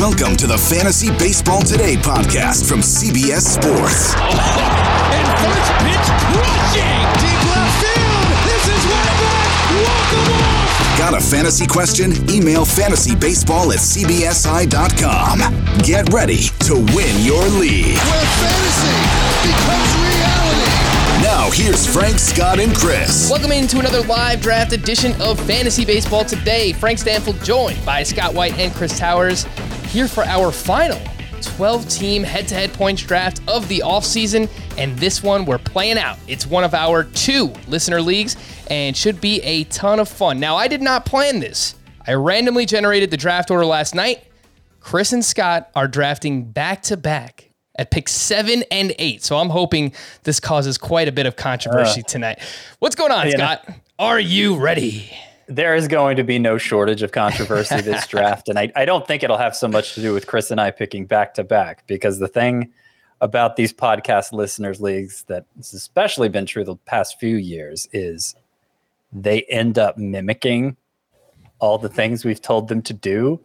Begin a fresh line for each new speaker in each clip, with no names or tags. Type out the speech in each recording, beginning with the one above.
Welcome to the Fantasy Baseball Today podcast from CBS Sports.
And first pitch crushing. Deep left field. This is way back. Walk 'em off.
Got a fantasy question? Email fantasybaseball at cbsi.com. Get ready to win your league.
Where fantasy becomes reality.
Now, here's Frank, Scott, and Chris.
Welcome into another live draft edition of Fantasy Baseball Today. Frank Stampfel joined by Scott White and Chris Towers here for our final 12 team head to head points draft of the offseason. And this one we're playing out. It's one of our two listener leagues and should be a ton of fun. Now, I did not plan this, I randomly generated the draft order last night. Chris and Scott are drafting back to back at pick seven and eight. So I'm hoping this causes quite a bit of controversy uh. tonight. What's going on,
you know-
Scott? Are you ready?
There is going to be no shortage of controversy this draft. And I, I don't think it'll have so much to do with Chris and I picking back to back because the thing about these podcast listeners leagues that has especially been true the past few years is they end up mimicking all the things we've told them to do.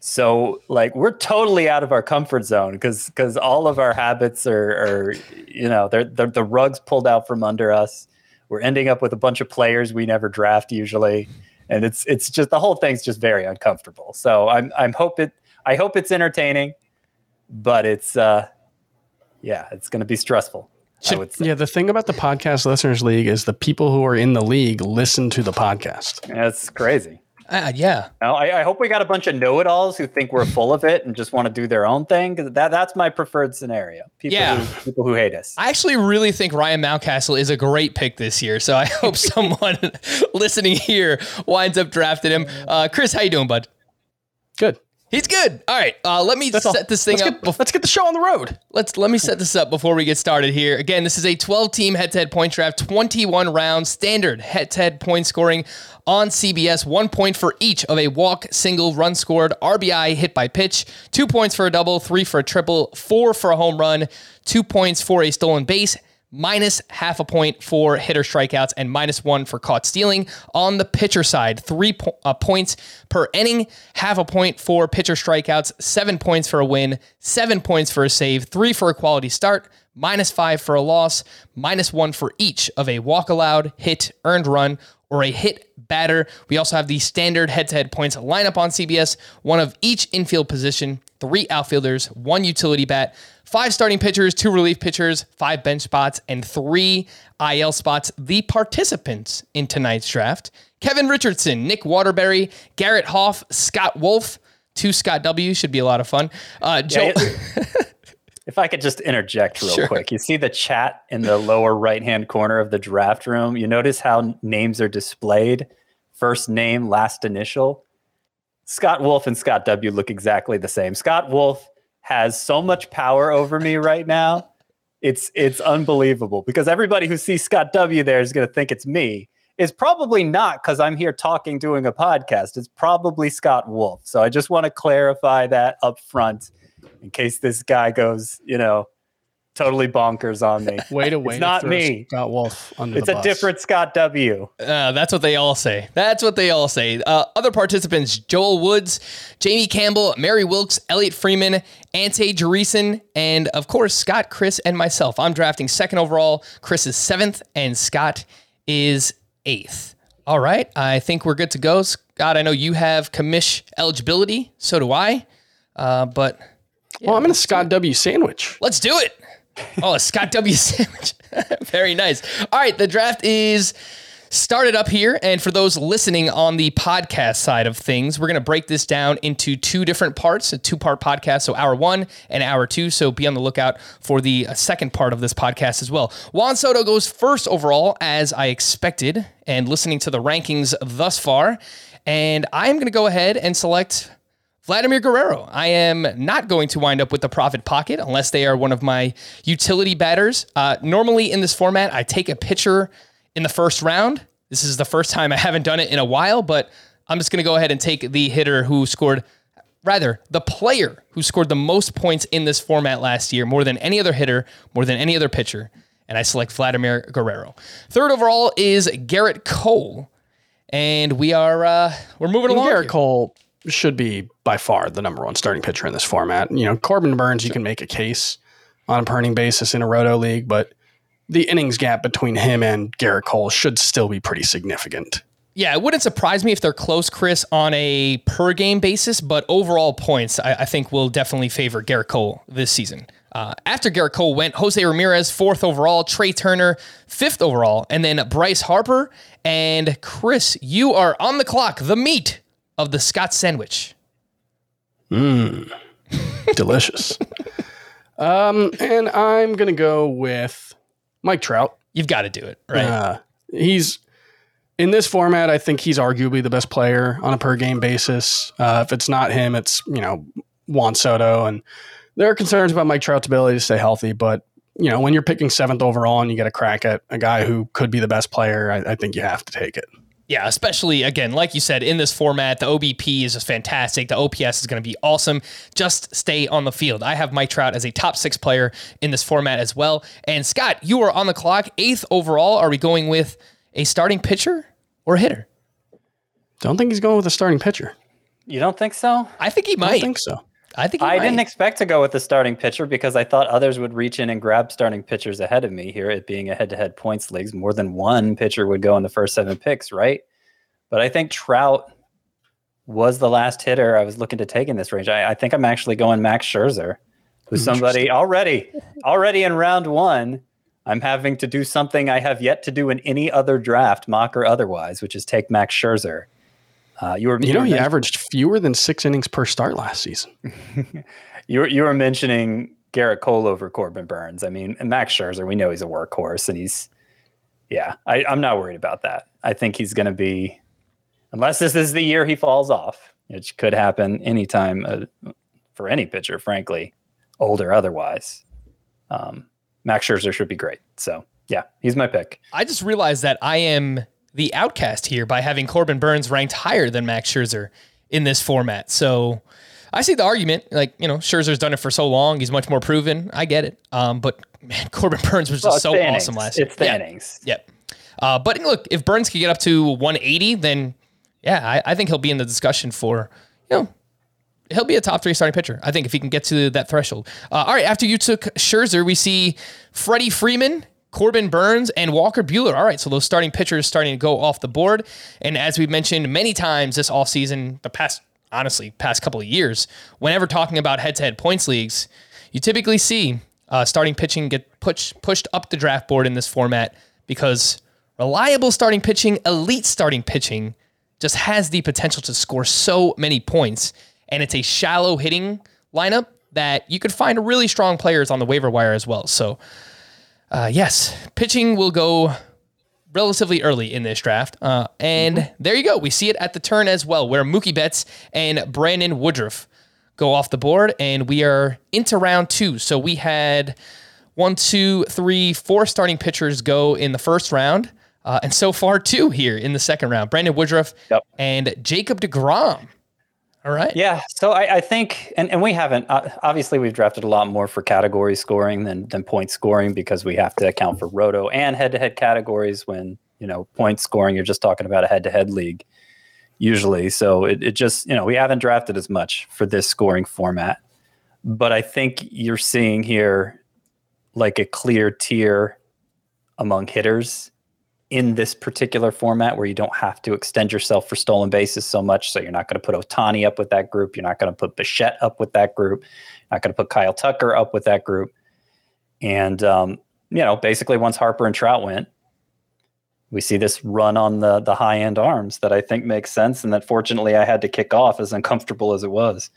So like we're totally out of our comfort zone because because all of our habits are, are you know they're, they're the rugs pulled out from under us. We're ending up with a bunch of players we never draft usually, and it's it's just the whole thing's just very uncomfortable. So I'm I'm hope it I hope it's entertaining, but it's uh yeah it's going to be stressful.
Should-.
Yeah, the thing about the podcast listeners league is the people who are in the league listen to the podcast.
That's crazy.
Ah, yeah.
Now, I, I hope we got a bunch of know-it-alls who think we're full of it and just want to do their own thing. 'cause that that's my preferred scenario. People
Yeah.
who, people who hate us.
I actually really think Ryan Mountcastle is a great pick this year. So I hope someone listening here winds up drafting him. Uh, Chris, how you doing, bud?
Good.
He's good. All right. Uh, let me
That's
set
all.
this thing
let's
up.
Get,
bef-
let's get the show on the road.
Let's let me set this up before we get started here. Again, this is a 12 team head to head point draft, 21 rounds, standard head to head point scoring on CBS. One point for each of a walk, single, run scored, RBI, hit by pitch, two points for a double, three for a triple, four for a home run, two points for a stolen base. Minus half a point for hitter strikeouts and minus one for caught stealing. On the pitcher side, three po- uh, points per inning, half a point for pitcher strikeouts, seven points for a win, seven points for a save, three for a quality start, minus five for a loss, minus one for each of a walk allowed, hit, earned run, or a hit batter. We also have the standard head to head points lineup on CBS, one of each infield position, three outfielders, one utility bat, five starting pitchers, two relief pitchers, five bench spots, and three IL spots. The participants in tonight's draft Kevin Richardson, Nick Waterbury, Garrett Hoff, Scott Wolf. Two Scott W should be a lot of fun. Uh, Joe,
Yeah, If I could just interject real
Sure.
quick, you see the chat in the lower right hand corner of the draft room. You notice how names are displayed first name, last initial. Scott Wolf and Scott W look exactly the same. Scott Wolf has so much power over me right now. It's it's unbelievable because everybody who sees Scott W there is going to think it's me. It's probably not because I'm here talking, doing a podcast. It's probably Scott Wolf. So I just want to clarify that up front in case this guy goes, you know, totally bonkers on me.
Way to
It's not me.
Scott Wolf under
It's
the
a
bus.
different Scott W.
Uh, that's what they all say. That's what they all say. Uh, other participants: Joel Woods, Jamie Campbell, Mary Wilkes, Elliot Freeman, Ante Jerison, and of course Scott, Chris, and myself. I'm drafting second overall. Chris is seventh, and Scott is eighth. All right, I think we're good to go. Scott, I know you have commish eligibility. So do I. Uh, but
Well, I'm in a Scott W sandwich.
Let's do it. Oh, a Scott W. sandwich. Very nice. All right, the draft is started up here. And for those listening on the podcast side of things, we're going to break this down into two different parts, a two part podcast. So, hour one and hour two. So, be on the lookout for the uh, second part of this podcast as well. Juan Soto goes first overall, as I expected, and listening to the rankings thus far. And I'm going to go ahead and select Vladimir Guerrero. I am not going to wind up with the profit pocket unless they are one of my utility batters. Uh, normally in this format, I take a pitcher in the first round. This is the first time I haven't done it in a while, but I'm just going to go ahead and take the hitter who scored, rather, the player who scored the most points in this format last year, more than any other hitter, more than any other pitcher. And I select Vladimir Guerrero. Third overall is Gerrit Cole. And we are uh, we're moving along.
Gerrit
here.
Cole should be by far the number one starting pitcher in this format. You know, Corbin Burnes, you can make a case on a perning basis in a roto league, but the innings gap between him and Gerrit Cole should still be pretty significant.
Yeah, it wouldn't surprise me if they're close, Chris, on a per game basis, but overall points, I, I think will definitely favor Gerrit Cole this season. Uh, after Gerrit Cole went Jose Ramirez, fourth overall, Trea Turner, fifth overall, and then Bryce Harper. And Chris, you are on the clock, the meat of the Scott sandwich. Mmm.
Delicious. um, and I'm going to go with Mike Trout.
You've got to do it, right?
Uh, he's in this format. I think he's arguably the best player on a per game basis. Uh, if it's not him, it's you know Juan Soto, and there are concerns about Mike Trout's ability to stay healthy. But you know when you're picking seventh overall and you get a crack at a guy who could be the best player, I, I think you have to take it.
Yeah, especially again, like you said, in this format, the OBP is just fantastic. The OPS is going to be awesome. Just stay on the field. I have Mike Trout as a top six player in this format as well. And Scott, you are on the clock, eighth overall. Are we going with a starting pitcher or a hitter?
Don't think he's going with a starting pitcher.
You don't think so?
I think he might.
I don't think so.
I think
I
might.
didn't expect to go with the starting pitcher because I thought others would reach in and grab starting pitchers ahead of me here. It being a head-to-head points leagues, more than one pitcher would go in the first seven picks, right? But I think Trout was the last hitter I was looking to take in this range. I, I think I'm actually going Max Scherzer, who's hmm. somebody already already in round one. I'm having to do something I have yet to do in any other draft, mock or otherwise, which is take Max Scherzer. Uh, you were
You know
were
he
men-
averaged fewer than six innings per start last season.
You were, you were mentioning Gerrit Cole over Corbin Burnes. I mean, and Max Scherzer, we know he's a workhorse, and he's, yeah, I, I'm not worried about that. I think he's going to be, unless this is the year he falls off, which could happen anytime uh, for any pitcher, frankly, old or otherwise. Um, Max Scherzer should be great. So, yeah, he's my pick.
I just realized that I am the outcast here by having Corbin Burnes ranked higher than Max Scherzer in this format. So I see the argument. Like, you know, Scherzer's done it for so long. He's much more proven. I get it. Um, but man, Corbin Burnes was just
Well,
so awesome last year.
It's the
yeah.
innings.
Yep. Uh, but look, if Burnes could get up to 180, then yeah, I, I think he'll be in the discussion for, you know, he'll be a top three starting pitcher. I think if he can get to that threshold. Uh, all right, after you took Scherzer, we see Freddie Freeman, Corbin Burnes, and Walker Buehler. All right, so those starting pitchers starting to go off the board. And as we've mentioned many times this all season, the past honestly past couple of years, whenever talking about head-to-head points leagues, you typically see uh, starting pitching get pushed pushed up the draft board in this format because reliable starting pitching, elite starting pitching, just has the potential to score so many points. And it's a shallow hitting lineup that you could find really strong players on the waiver wire as well. So, uh, yes, pitching will go relatively early in this draft. Uh, and there you go. We see it at the turn as well, where Mookie Betts and Brandon Woodruff go off the board. And we are into round two. So we had one, two, three, four starting pitchers go in the first round. Uh, and so far, two here in the second round Brandon Woodruff
Yep.
and Jacob DeGrom. All right.
Yeah, so I, I think, and, and we haven't. Uh, obviously, we've drafted a lot more for category scoring than than point scoring because we have to account for roto and head to head categories. When you know point scoring, you're just talking about a head to head league usually. So it, it just you know we haven't drafted as much for this scoring format, but I think you're seeing here like a clear tier among hitters in this particular format where you don't have to extend yourself for stolen bases so much. So you're not going to put Ohtani up with that group. You're not going to put Bichette up with that group. You're not going to put Kyle Tucker up with that group. And, um, you know, basically once Harper and Trout went, we see this run on the the high end arms that I think makes sense, and that fortunately I had to kick off as uncomfortable as it was.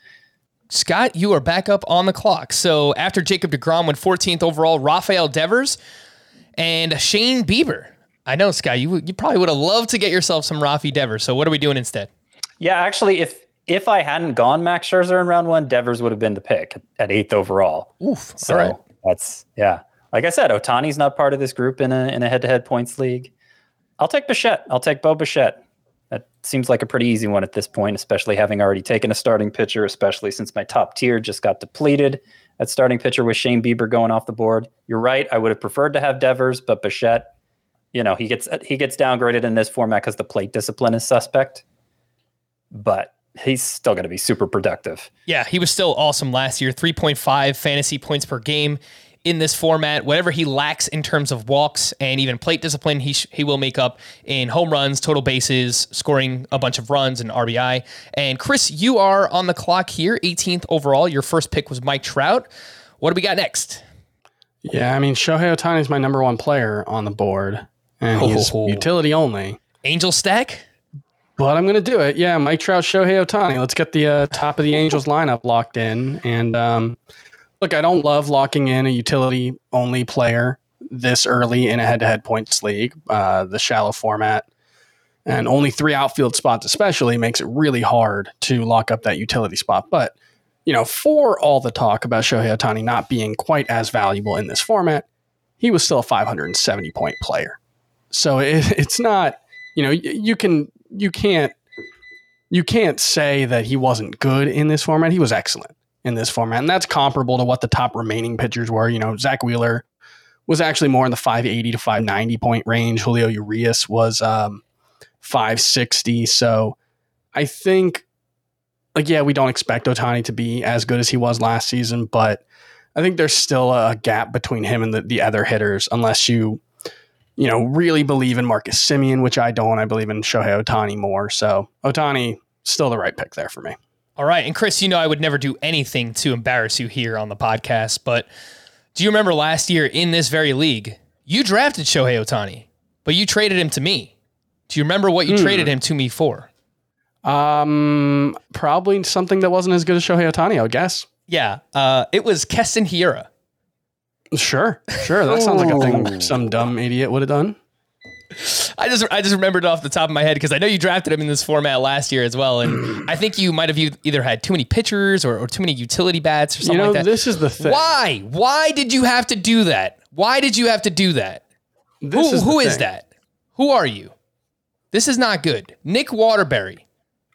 Scott, you are back up on the clock. So after Jacob DeGrom went 14th overall, Rafael Devers and Shane Bieber. I know, Scott, you you probably would have loved to get yourself some Rafi Devers. So what are we doing instead?
Yeah, actually, if if I hadn't gone Max Scherzer in round one, Devers would have been the pick at eighth overall.
Oof.
So
right.
that's yeah. Like I said, Ohtani's not part of this group in a in a head to head points league. I'll take Bichette. I'll take Bo Bichette. That seems like a pretty easy one at this point, especially having already taken a starting pitcher, especially since my top tier just got depleted at starting pitcher with Shane Bieber going off the board. You're right. I would have preferred to have Devers, but Bichette, you know, he gets he gets downgraded in this format because the plate discipline is suspect. But he's still going to be super productive.
Yeah, he was still awesome last year. 3.5 fantasy points per game in this format. Whatever he lacks in terms of walks and even plate discipline, he sh- he will make up in home runs, total bases, scoring a bunch of runs and RBI. And Chris, you are on the clock here, 18th overall. Your first pick was Mike Trout. What do we got next?
Yeah, I mean Shohei Ohtani is my number one player on the board, and he's
Oh.
utility only.
Angel stack?
But I'm going to do it. Yeah, Mike Trout, Shohei Ohtani. Let's get the uh, top of the Angels lineup locked in. And um, look, I don't love locking in a utility only player this early in a head to head points league, uh, the shallow format. And only three outfield spots, especially, makes it really hard to lock up that utility spot. But, you know, for all the talk about Shohei Ohtani not being quite as valuable in this format, he was still a 570 point player. So it, it's not, you know, you can you can't you can't say that he wasn't good in this format. He was excellent in this format, and that's comparable to what the top remaining pitchers were. You know, Zack Wheeler was actually more in the 580 to 590 point range. Julio Urias was um, 560. So I think, like, yeah, we don't expect Ohtani to be as good as he was last season, but I think there's still a gap between him and the, the other hitters, unless you you know, really believe in Marcus Semien, which I don't. I believe in Shohei Ohtani more. So Ohtani, still the right pick there for me.
All right. And Chris, you know I would never do anything to embarrass you here on the podcast, but do you remember last year in this very league, you drafted Shohei Ohtani, but you traded him to me. Do you remember what you traded him to me for?
Um, probably something that wasn't as good as Shohei Ohtani, I would guess.
Yeah, uh, it was Keston Hiura.
Sure, sure. That sounds like a thing oh. some dumb idiot would have done.
I just I just remembered off the top of my head because I know you drafted him in this format last year as well, and I think you might have either had too many pitchers or, or too many utility bats or
You
something
know,
like that.
this is the thing.
Why? Why did you have to do that? Why did you have to do that?
This
who
is,
who is that? Who are you? This is not good. Nick Waterbury.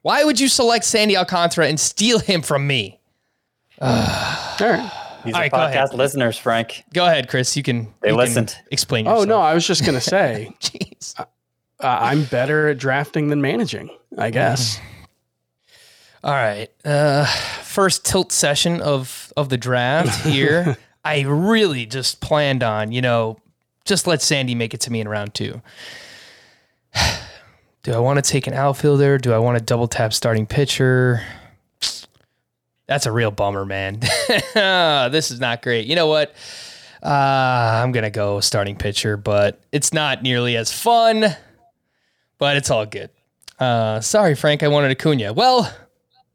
Why would you select Sandy Alcantara and steal him from me?
All right.
These
All
are
right, go ahead.
podcast listeners, Frank.
Go ahead, Chris. You can.
They
you can
listened.
explain yourself.
Oh no, I was just gonna say
Jeez.
uh, I'm better at drafting than managing. I guess.
All right. Uh, first tilt session of of the draft here. I really just planned on, you know, just let Sandy make it to me in round two. Do I want to take an outfielder? Do I want to double tap starting pitcher? That's a real bummer, man. this is not great. You know what? Uh, I'm gonna go starting pitcher, but it's not nearly as fun. But it's all good. Uh, sorry, Frank. I wanted Acuna. Well,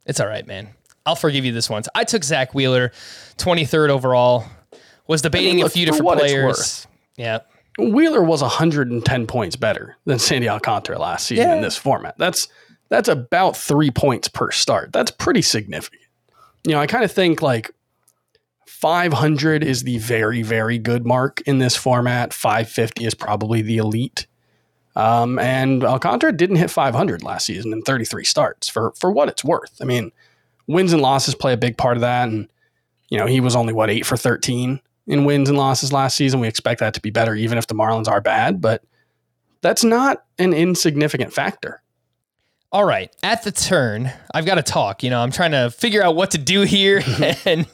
it's all right, man. I'll forgive you this once. I took Zack Wheeler, 23rd overall. Was debating
look,
a few different players. Yeah.
Wheeler was 110 points better than Sandy Alcantara last season
Yeah.
in this format. That's that's about three points per start. That's pretty significant. You know, I kind of think like 500 is the very very good mark in this format. 550 is probably the elite. Um, and Alcantara didn't hit 500 last season in 33 starts. For for what it's worth, I mean, wins and losses play a big part of that. And you know, he was only what eight for 13 in wins and losses last season. We expect that to be better, even if the Marlins are bad, but that's not an insignificant factor.
All right. At the turn, I've got to talk. You know, I'm trying to figure out what to do here and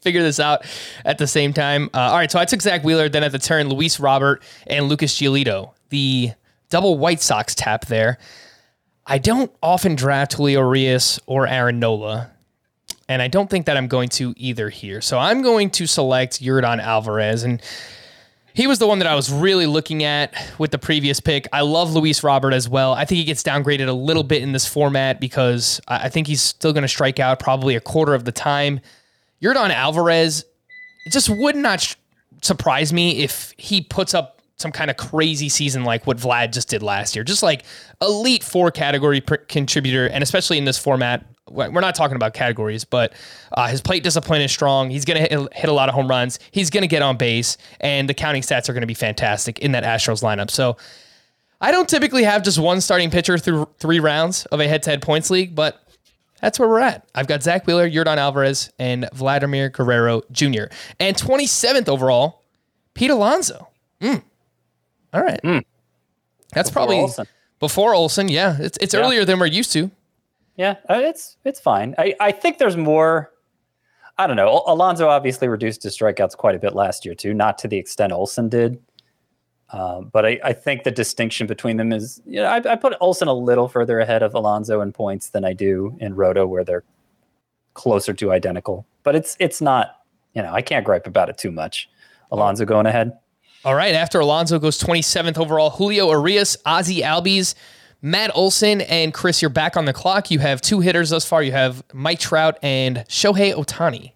figure this out at the same time. Uh, all right. So I took Zack Wheeler. Then at the turn, Luis Robert and Lucas Giolito. The double White Sox tap there. I don't often draft Julio Urias or Aaron Nola. And I don't think that I'm going to either here. So I'm going to select Yordan Alvarez. And He was the one that I was really looking at with the previous pick. I love Luis Robert as well. I think he gets downgraded a little bit in this format because I think he's still going to strike out probably a quarter of the time. Yordan Alvarez, it just would not surprise me if he puts up some kind of crazy season like what Vlad just did last year. Just like elite four category contributor, and especially in this format, we're not talking about categories, but uh, his plate discipline is strong. He's going to hit, a lot of home runs. He's going to get on base, and the counting stats are going to be fantastic in that Astros lineup. So I don't typically have just one starting pitcher through three rounds of a head to head points league, but that's where we're at. I've got Zack Wheeler, Yordan Alvarez, and Vladimir Guerrero Jr. And 27th overall, Pete Alonso. Mm. All right. That's probably
Olson.
before Olson. Yeah, it's, it's
Yeah.
earlier than we're used to.
Yeah, uh, it's it's fine. I, I think there's more. I don't know. Al- Alonso obviously reduced his strikeouts quite a bit last year too, not to the extent Olson did. Um, but I, I think the distinction between them is, you know, I, I put Olson a little further ahead of Alonso in points than I do in Roto, where they're closer to identical. But it's it's not, you know, I can't gripe about it too much. Alonso going ahead.
All right. After Alonso goes 27th overall, Julio Urias, Ozzie Albies, Matt Olson, and Chris, you're back on the clock. You have two hitters thus far. You have Mike Trout and Shohei Ohtani.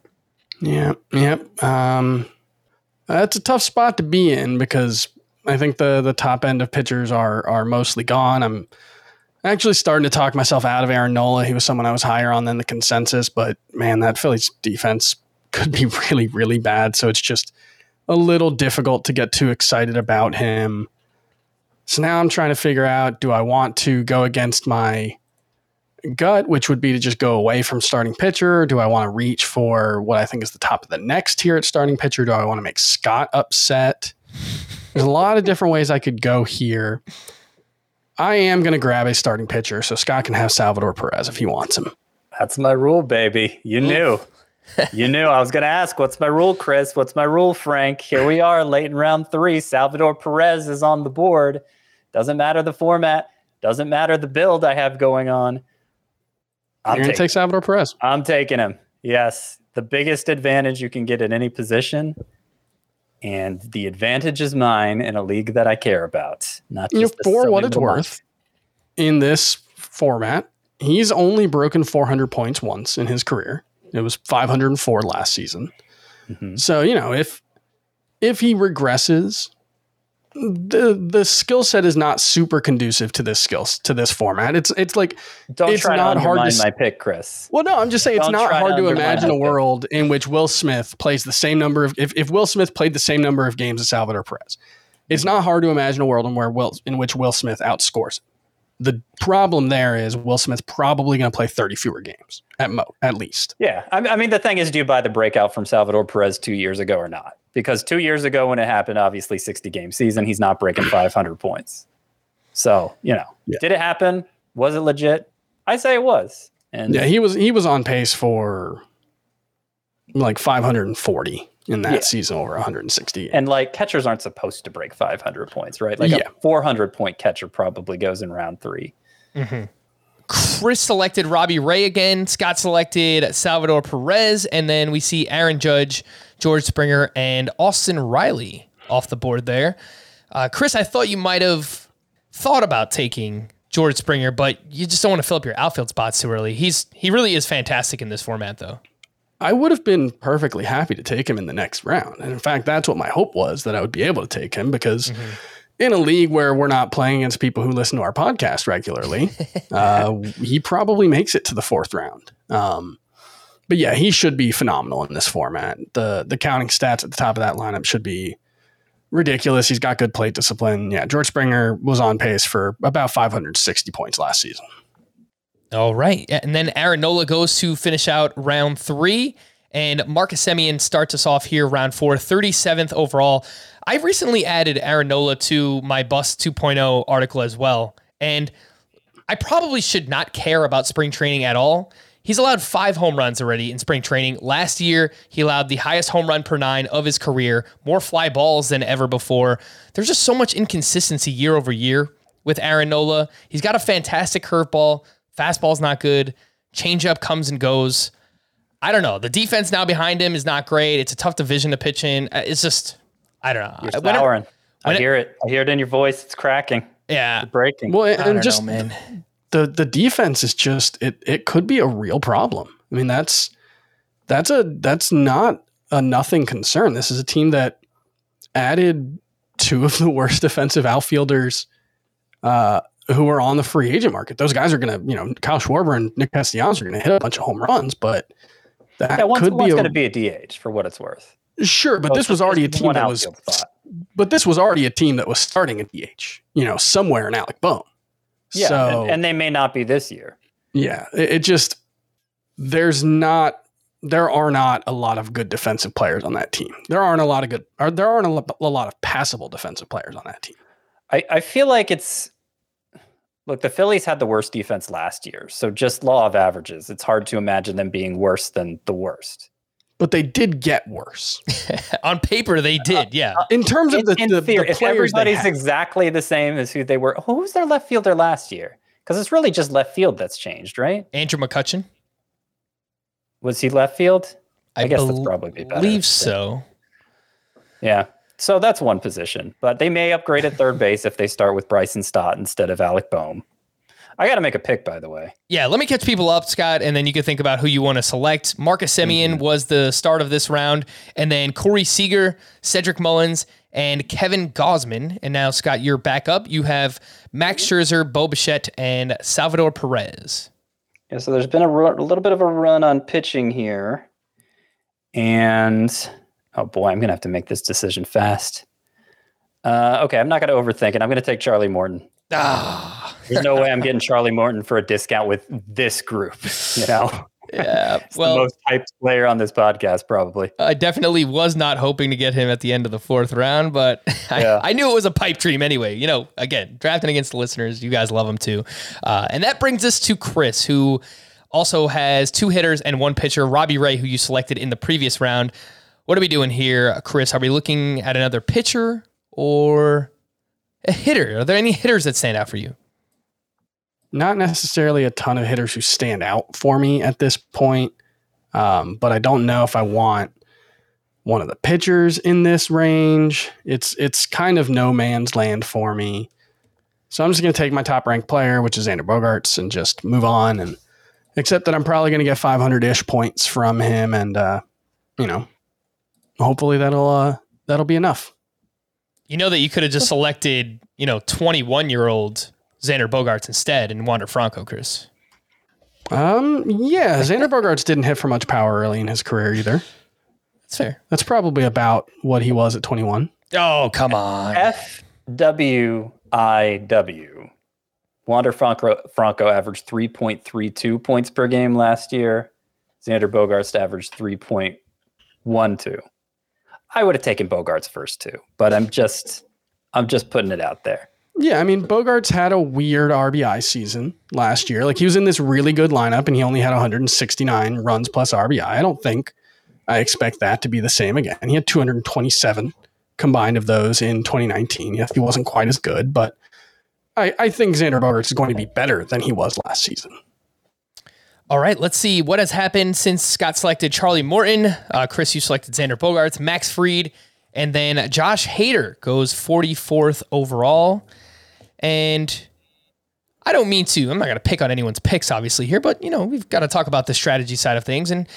Yeah, yep. Um, that's a tough spot to be in because I think the the top end of pitchers are are mostly gone. I'm actually starting to talk myself out of Aaron Nola. He was someone I was higher on than the consensus, but man, that Phillies defense could be really really bad. So it's just a little difficult to get too excited about him. So now I'm trying to figure out: do I want to go against my gut, which would be to just go away from starting pitcher? Do I want to reach for what I think is the top of the next tier at starting pitcher? Do I want to make Scott upset? There's a lot of different ways I could go here. I am going to grab a starting pitcher so Scott can have Salvador Perez if he wants him.
That's my rule, baby. You knew. you knew. I was going to ask, what's my rule, Chris? What's my rule, Frank? Here we are, late in round three. Salvador Perez is on the board. Doesn't matter the format, doesn't matter the build I have going on. I'm,
You're going to
taking,
take Salvador Perez.
I'm taking him. Yes. The biggest advantage you can get in any position. And the advantage is mine in a league that I care about. Not just
for what it's worth, in this format, he's only broken 400 points once in his career. It was 504 last season.
Mhm.
So you know if if he regresses, the the skill set is not super conducive to this skills to this format. It's it's like
Don't
it's
try
not
to
hard to
my pick, Chris.
well, no, I'm just saying it's
Don't
not
try to
hard to imagine a world in which Will Smith plays the same number of if, if Will Smith played the same number of games as Salvador Perez. It's not hard to imagine a world in where Will in which Will Smith outscores. The problem there is Will Smith's probably going to play 30 fewer games at mo at least.
Yeah, I, I mean the thing is, do you buy the breakout from Salvador Perez two years ago or not? Because two years ago when it happened, obviously sixty game season, he's not breaking five hundred points. So you know,
Yeah.
did it happen? Was it legit? I say it was. And
Yeah, he was he was on pace for like 540 in that
Yeah.
season over 160.
and like catchers aren't supposed to break five hundred points, right? Like
Yeah.
a four hundred point catcher probably goes in round three. Mm-hmm.
Chris selected Robbie Ray again. Scott selected Salvador Perez. And then we see Aaron Judge, George Springer, and Austin Riley off the board there. Uh, Chris, I thought you might have thought about taking George Springer, but you just don't want to fill up your outfield spots too early. He's he really is fantastic in this format, though.
I would have been perfectly happy to take him in the next round. And in fact, that's what my hope was that I would be able to take him because in a league where we're not playing against people who listen to our podcast regularly, uh, he probably makes it to the fourth round. Um, but yeah, he should be phenomenal in this format. The the counting stats at the top of that lineup should be ridiculous. He's got good plate discipline. Yeah, George Springer was on pace for about 560 points last season.
All right. And then Aaron Nola goes to finish out round three. And Marcus Semien starts us off here, round four, 37th overall. I recently added Aaron Nola to my Bust 2.0 article as well. And I probably should not care about spring training at all. He's allowed five home runs already in spring training. Last year, he allowed the highest home run per nine of his career, more fly balls than ever before. There's just so much inconsistency year over year with Aaron Nola. He's got a fantastic curveball. Fastball's not good. Changeup comes and goes. I don't know. The defense now behind him is not great. It's a tough division to pitch in. Uh, It's just, I don't know.
You're
Whenever-
souring. I
when
hear it. I hear it in your voice. It's cracking.
yeah.
It's breaking.
Well,
I
and
don't
just
know, man.
the the defense is just it it could be a real problem. I mean, that's that's a that's not a nothing concern. This is a team that added two of the worst defensive outfielders uh, who are on the free agent market. Those guys are going to, you know, Kyle Schwarber and Nick Castellanos are going to hit a bunch of home runs, but that
yeah, one's,
could
one's
be
going to be a DH for what it's worth.
sure. But
So
this was already a team that was,
spot.
but this was already a team that was starting a DH, you know, somewhere in Alec Bohm.
Yeah,
so,
and, and they may not be this year.
Yeah, it, it just there's not there are not a lot of good defensive players on that team. There aren't a lot of good or there aren't a, a lot of passable defensive players on that team.
I, I feel like it's look, the Phillies had the worst defense last year. So just law of averages, it's hard to imagine them being worse than the worst.
But they did get worse
On paper, they uh, did. Yeah.
Uh, in terms of
In,
the,
in
the,
theory,
the
if
players. they
everybody's
had.
exactly the same as who they were, who was their left fielder last year? Because it's really just left field that's changed, right?
Andrew McCutchen.
Was he left field? I guess that's
bel-
probably be better.
believe so.
Yeah. So that's one position, but they may upgrade at third base if they start with Bryson Stott instead of Alec Bohm. I got to make a pick, by the way.
Yeah, let me catch people up, Scott, and then you can think about who you want to select. Marcus Semien mm-hmm. was the start of this round, and then Corey Seager, Cedric Mullins, and Kevin Gausman. And now, Scott, you're back up. You have Max Scherzer, Bo Bichette, and Salvador Perez.
Yeah, so there's been a, ru- a little bit of a run on pitching here. And oh boy, I'm going to have to make this decision fast. Uh, okay, I'm not going to overthink it. I'm going to take Charlie Morton.
Ah,
There's no way I'm getting Charlie Morton for a discount with this group. You know,
yeah. Well,
most hyped player on this podcast, probably.
I definitely was not hoping to get him at the end of the fourth round, but I,
Yeah.
I knew it was a pipe dream anyway. You know, again, drafting against the listeners, you guys love him too. Uh, and that brings us to Chris, who also has two hitters and one pitcher, Robbie Ray, who you selected in the previous round. What are we doing here, Chris? Are we looking at another pitcher or a hitter? Are there any hitters that stand out for you?
not necessarily a ton of hitters who stand out for me at this point. Um, but I don't know if I want one of the pitchers in this range. It's it's kind of no man's land for me. So I'm just going to take my top ranked player, which is Andrew Bogaerts, and just move on. And accept that I'm probably going to get 500 ish points from him, and uh, you know, hopefully that'll uh, that'll be enough.
You know that you could have just selected, you know, 21 year old Xander Bogaerts instead and Wander Franco, Chris.
Um, yeah, Xander Bogaerts didn't hit for much power early in his career either.
That's fair.
That's probably about what he was at 21.
Oh, come on.
F W I W. Wander Franco, Franco averaged 3.32 points per game last year. Xander Bogaerts averaged 3.12. I would have taken Bogaerts first too, but I'm just I'm just putting it out there.
Yeah, I mean, Bogaerts had a weird RBI season last year. Like he was in this really good lineup and he only had 169 runs plus RBI. I don't think I expect that to be the same again. He had 227 combined of those in 2019. Yes, he wasn't quite as good, but I, I think Xander Bogaerts is going to be better than he was last season.
All right, let's see what has happened since Scott selected Charlie Morton. Uh, Chris, you selected Xander Bogaerts, Max Fried, and then Josh Hader goes 44th overall. And I don't mean to, I'm not going to pick on anyone's picks, obviously, here, but, you know, we've got to talk about the strategy side of things. And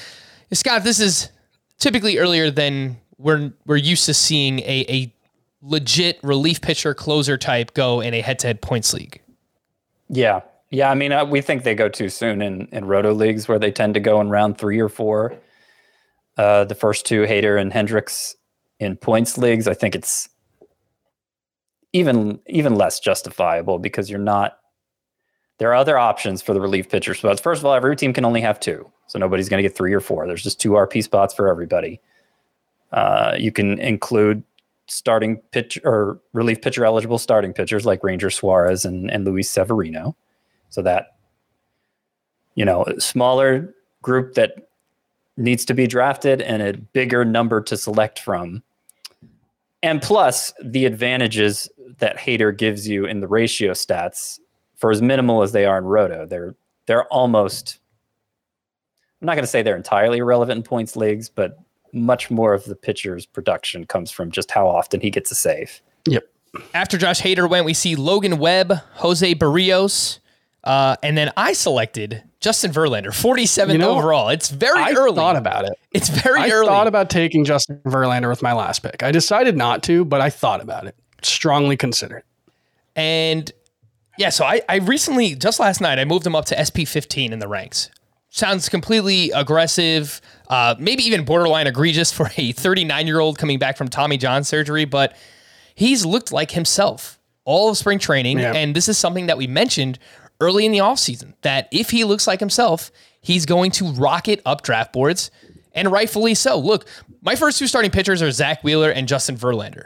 Scott, this is typically earlier than we're, we're used to seeing a, a legit relief pitcher closer type go in a head to head points league.
Yeah. Yeah, I mean, uh, we think they go too soon in, in roto leagues where they tend to go in round three or four. Uh, the first two, Hader and Hendriks, in points leagues, I think it's even even less justifiable because you're not. There are other options for the relief pitcher spots. First of all, every team can only have two, so nobody's going to get three or four. There's just two RP spots for everybody. Uh, you can include starting pitch or relief pitcher eligible starting pitchers like Ranger Suarez and, and Luis Severino so that you know smaller group that needs to be drafted and a bigger number to select from and plus the advantages that Hader gives you in the ratio stats for as minimal as they are in roto they're they're almost i'm not going to say they're entirely irrelevant in points leagues but much more of the pitcher's production comes from just how often he gets a save.
Yep.
After Josh Hader went, we see Logan Webb, Jose Berrios, uh, and then I selected Justin Verlander, 47th
You know,
overall. It's very
I
early.
thought about it.
it's very
I
early.
thought about taking Justin Verlander with my last pick. I decided not to, but I thought about it. Strongly considered.
And yeah, so I, I recently, just last night, I moved him up to SP 15 in the ranks. Sounds completely aggressive, uh, maybe even borderline egregious for a 39 year old coming back from Tommy John surgery, but he's looked like himself all of spring training.
Yeah.
And this is something that we mentioned early in the offseason that if he looks like himself, he's going to rocket up draft boards, and rightfully so. Look, my first two starting pitchers are Zack Wheeler and Justin Verlander.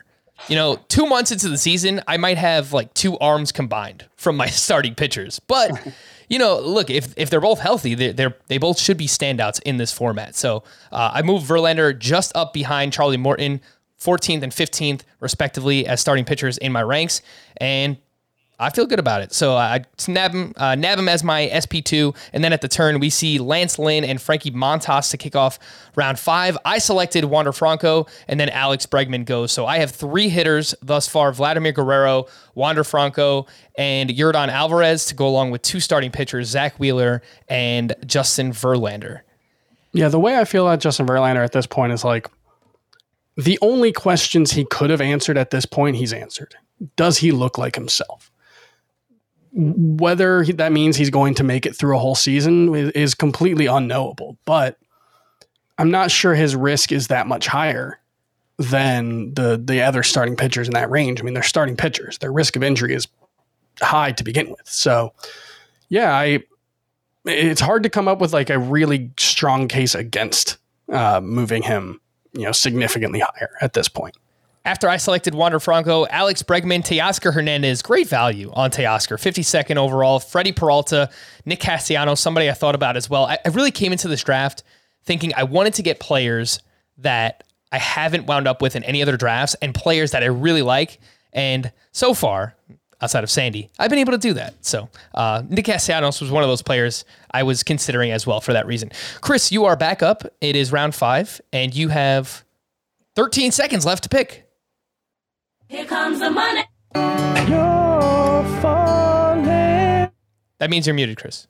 You know, two months into the season, I might have like two arms combined from my starting pitchers. But you know, look, if if they're both healthy, they they're they both should be standouts in this format. So uh, I moved Verlander just up behind Charlie Morton, 14th and 15th respectively as starting pitchers in my ranks, and I feel good about it. So I snap him, uh, nab him as my SP2. And then at the turn, we see Lance Lynn and Frankie Montas to kick off round five. I selected Wander Franco, and then Alex Bregman goes. So I have three hitters thus far Vladimir Guerrero, Wander Franco, and Yordan Alvarez to go along with two starting pitchers, Zack Wheeler and Justin Verlander.
Yeah, the way I feel about Justin Verlander at this point is like the only questions he could have answered at this point, he's answered. Does he look like himself? Whether that means he's going to make it through a whole season is, completely unknowable, but I'm not sure his risk is that much higher than the the other starting pitchers in that range. I mean, they're starting pitchers. Their risk of injury is high to begin with. So, yeah, I it's hard to come up with like a really strong case against uh, moving him, you know, significantly higher at this point.
After I selected Wander Franco, Alex Bregman, Teoscar Hernandez, great value on Teoscar, 52nd overall. Freddie Peralta, Nick Castellanos, somebody I thought about as well. I, I really came into this draft thinking I wanted to get players that I haven't wound up with in any other drafts and players that I really like. And so far, outside of Sandy, I've been able to do that. So uh, Nick Castellanos was one of those players I was considering as well for that reason. Chris, you are back up. It is round five, and you have 13 seconds left to pick.
Here comes the money.
That means you're muted, Chris.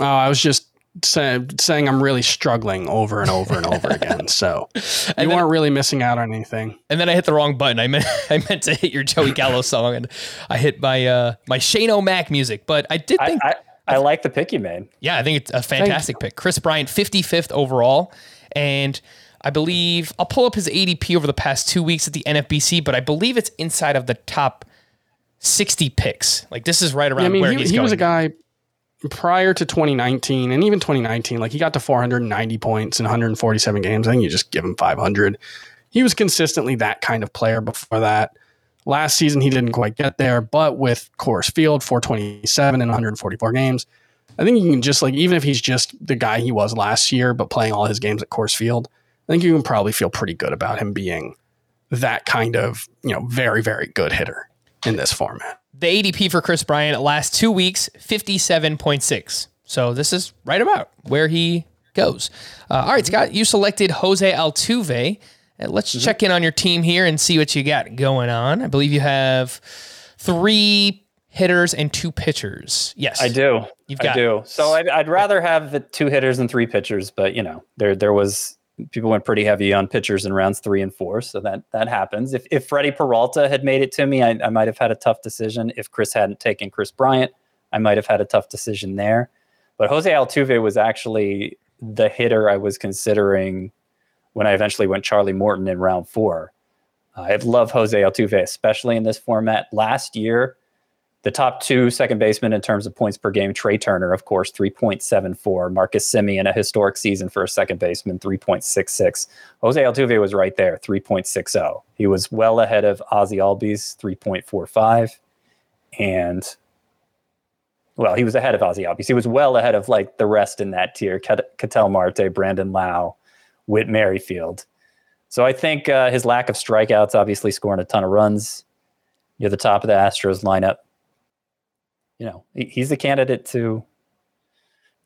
Oh, I was just say, saying I'm really struggling over and over and over again. So you
then-
weren't really missing out on anything.
And then I hit the wrong button. I meant I meant to hit your Joey Gallo song, and I hit my uh, my Shane O'Mac music. But I did
I,
think,
I, I like the pick you made.
yeah, I think it's a fantastic pick. Kris Bryant, 55th overall, and I believe I'll pull up his ADP over the past two weeks at the NFBC, but I believe it's inside of the top 60 picks. Like this is right around
I mean,
where
he,
he's
he
going.
was a guy prior to 2019 and even 2019, like he got to 490 points in 147 games. I think you just give him 500. He was consistently that kind of player before that. Last season, he didn't quite get there, but with Coors Field, 427 in 144 games, I think you can just like, even if he's just the guy he was last year, but playing all his games at Coors Field, I think you can probably feel pretty good about him being that kind of, you know, very, very good hitter in this format.
the ADP for Kris Bryant last two weeks, 57.6. So this is right about where he goes. Uh, all right, Scott, you selected Jose Altuve. Uh, let's
Mm-hmm.
check in on your team here and see what you got going on. I believe you have three hitters and two pitchers. Yes,
I do.
You've
I
got
do.
it.
So I'd, I'd rather have the two hitters and three pitchers, but you know, there there was people went pretty heavy on pitchers in rounds three and four, so that that happens. If if Freddie Peralta had made it to me, I, I might have had a tough decision. If Chris hadn't taken Kris Bryant, I might have had a tough decision there. But Jose Altuve was actually the hitter I was considering when I eventually went Charlie Morton in round four. I love Jose Altuve, especially in this format. Last year, the top two second basemen in terms of points per game, Trea Turner, of course, 3.74. Marcus Semien, a historic season for a second baseman, 3.66. Jose Altuve was right there, 3.60. He was well ahead of Ozzie Albies, 3.45. And, well, he was ahead of Ozzie Albies. He was well ahead of like the rest in that tier, Ketel Marte, Brandon Lowe, Whit Merrifield. So I think uh, his lack of strikeouts, obviously scoring a ton of runs near the top of the Astros lineup, you know, he's the candidate to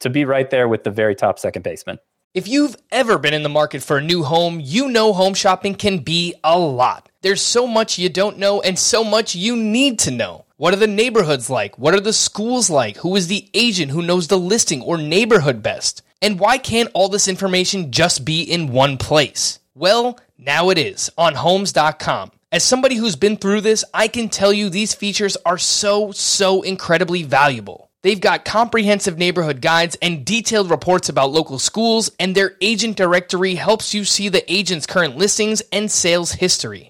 to be right there with the very top second baseman.
If you've ever been in the market for a new home, you know home shopping can be a lot. There's so much you don't know and so much you need to know. What are the neighborhoods like? What are the schools like? Who is the agent who knows the listing or neighborhood best? And why can't all this information just be in one place? Well, now it is on homes.com. As somebody who's been through this, I can tell you these features are so, so incredibly valuable. They've got comprehensive neighborhood guides and detailed reports about local schools, and their agent directory helps you see the agent's current listings and sales history.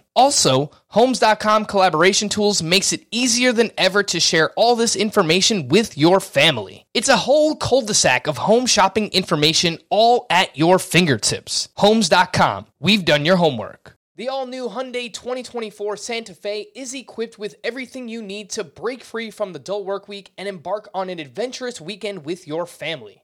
Also, Homes.com collaboration tools makes it easier than ever to share all this information with your family. It's a whole cul-de-sac of home shopping information all at your fingertips. Homes.com. We've done your homework. The all-new Hyundai 2024 Santa Fe is equipped with everything you need to break free from the dull work week and embark on an adventurous weekend with your family.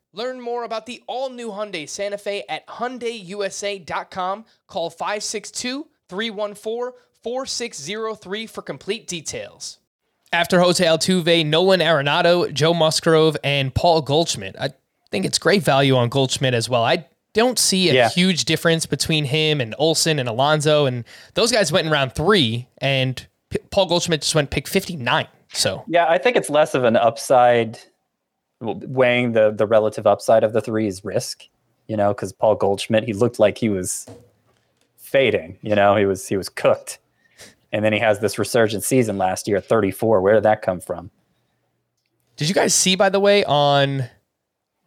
Learn more about the all-new Hyundai Santa Fe at hyundaiusa.com. Call 562-314-4603 for complete details. After Jose Altuve, Nolan Arenado, Joe Musgrove, and Paul Goldschmidt. I think it's great value on Goldschmidt as well. I don't see a
Yeah.
huge difference between him and Olson and Alonso, and those guys went in round three, and P- Paul Goldschmidt just went pick 59. So
Yeah, I think it's less of an upside weighing the the relative upside of the three is risk, you know, because Paul Goldschmidt, he looked like he was fading, you know, he was he was cooked. And then he has this resurgent season last year, 34. Where did that come from?
Did you guys see, by the way, on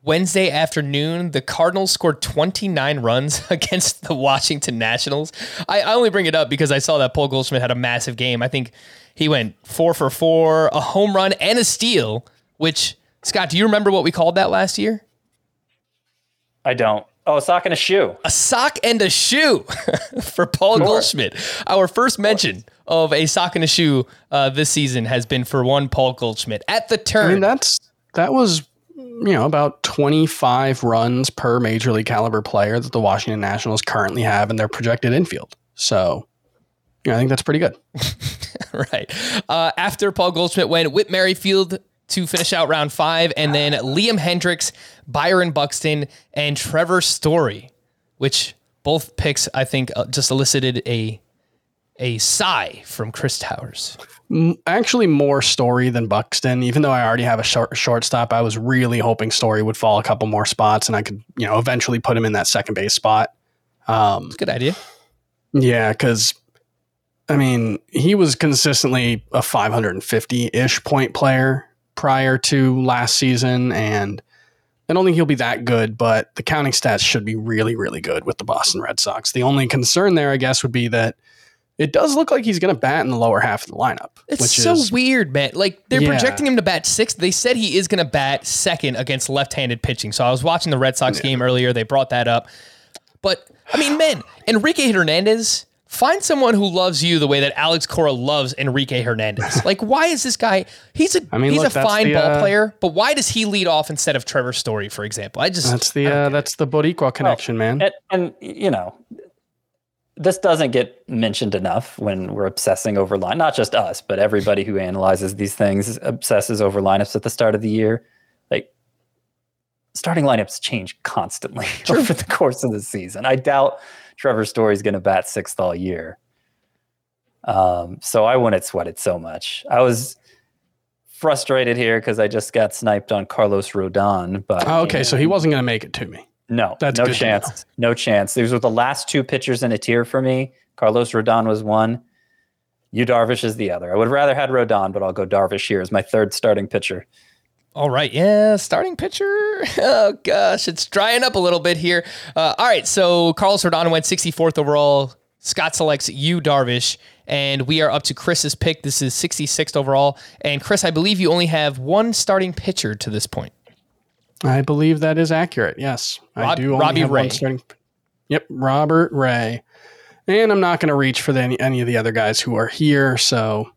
Wednesday afternoon, the Cardinals scored 29 runs against the Washington Nationals? I, I only bring it up because I saw that Paul Goldschmidt had a massive game. I think he went four for four, a home run, and a steal, which, Scott, do you remember what we called that last year?
I don't. Oh, a sock and a shoe.
A sock and a shoe for Paul Goldschmidt. Our first mention of a sock and a shoe uh, this season has been for one Paul Goldschmidt at the turn.
I mean, that's that was you know about 25 runs per major league caliber player that the Washington Nationals currently have in their projected infield. So, yeah, I think that's pretty good.
right. Uh, after Paul Goldschmidt went, Whit Merrifield to finish out round five, and then Liam Hendriks, Byron Buxton, and Trevor Story, which both picks I think uh, just elicited a a sigh from Chris Towers.
Actually, more Story than Buxton. Even though I already have a short, shortstop, I was really hoping Story would fall a couple more spots, and I could you know eventually put him in that second base spot. Um,
Good idea.
Yeah, because I mean, he was consistently a 550 ish point player prior to last season, and I don't think he'll be that good, but the counting stats should be really, really good with the Boston Red Sox. The only concern there, I guess, would be that it does look like he's going to bat in the lower half of the lineup.
It's so
is,
weird, man. Like they're
Yeah.
projecting him to bat sixth. They said he is going to bat second against left-handed pitching. So I was watching the Red Sox game earlier. They brought that up, but I mean, man, Enrique Hernandez. Find someone who loves you the way that Alex Cora loves Enrique Hernandez. Like, why is this guy? He's a
I mean,
he's
look,
a fine
the,
ball
uh,
player, but why does he lead off instead of Trevor Story, for example? I just
That's the uh, that's the Boricua connection, man.
And, and you know, this doesn't get mentioned enough when we're obsessing over line. Not just us, but everybody who analyzes these things obsesses over lineups at the start of the year. Like starting lineups change constantly over the course of the season. I doubt Trevor Story's going to bat sixth all year. Um, so I wouldn't sweat it so much. I was frustrated here because I just got sniped on Carlos Rodon, but
Oh, okay, so he wasn't going to make it to me.
no,
That's
no chance. No chance. These were the last two pitchers in a tier for me. Carlos Rodon was one. Yu Darvish is the other. I would rather had Rodon, but I'll go Darvish here as my third starting pitcher.
All right, yeah, starting pitcher. Oh gosh, it's drying up a little bit here. Uh, all right, so Carlos Rodon went 64th overall. Scott selects Yu Darvish, and we are up to Chris's pick. This is 66th overall, and Chris, I believe you only have one starting pitcher to this point.
I believe that is accurate. Yes, I do. Only
Robbie
have
Ray.
One starting, yep, Robert Ray, and I'm not going to reach for the, any any of the other guys who are here. So,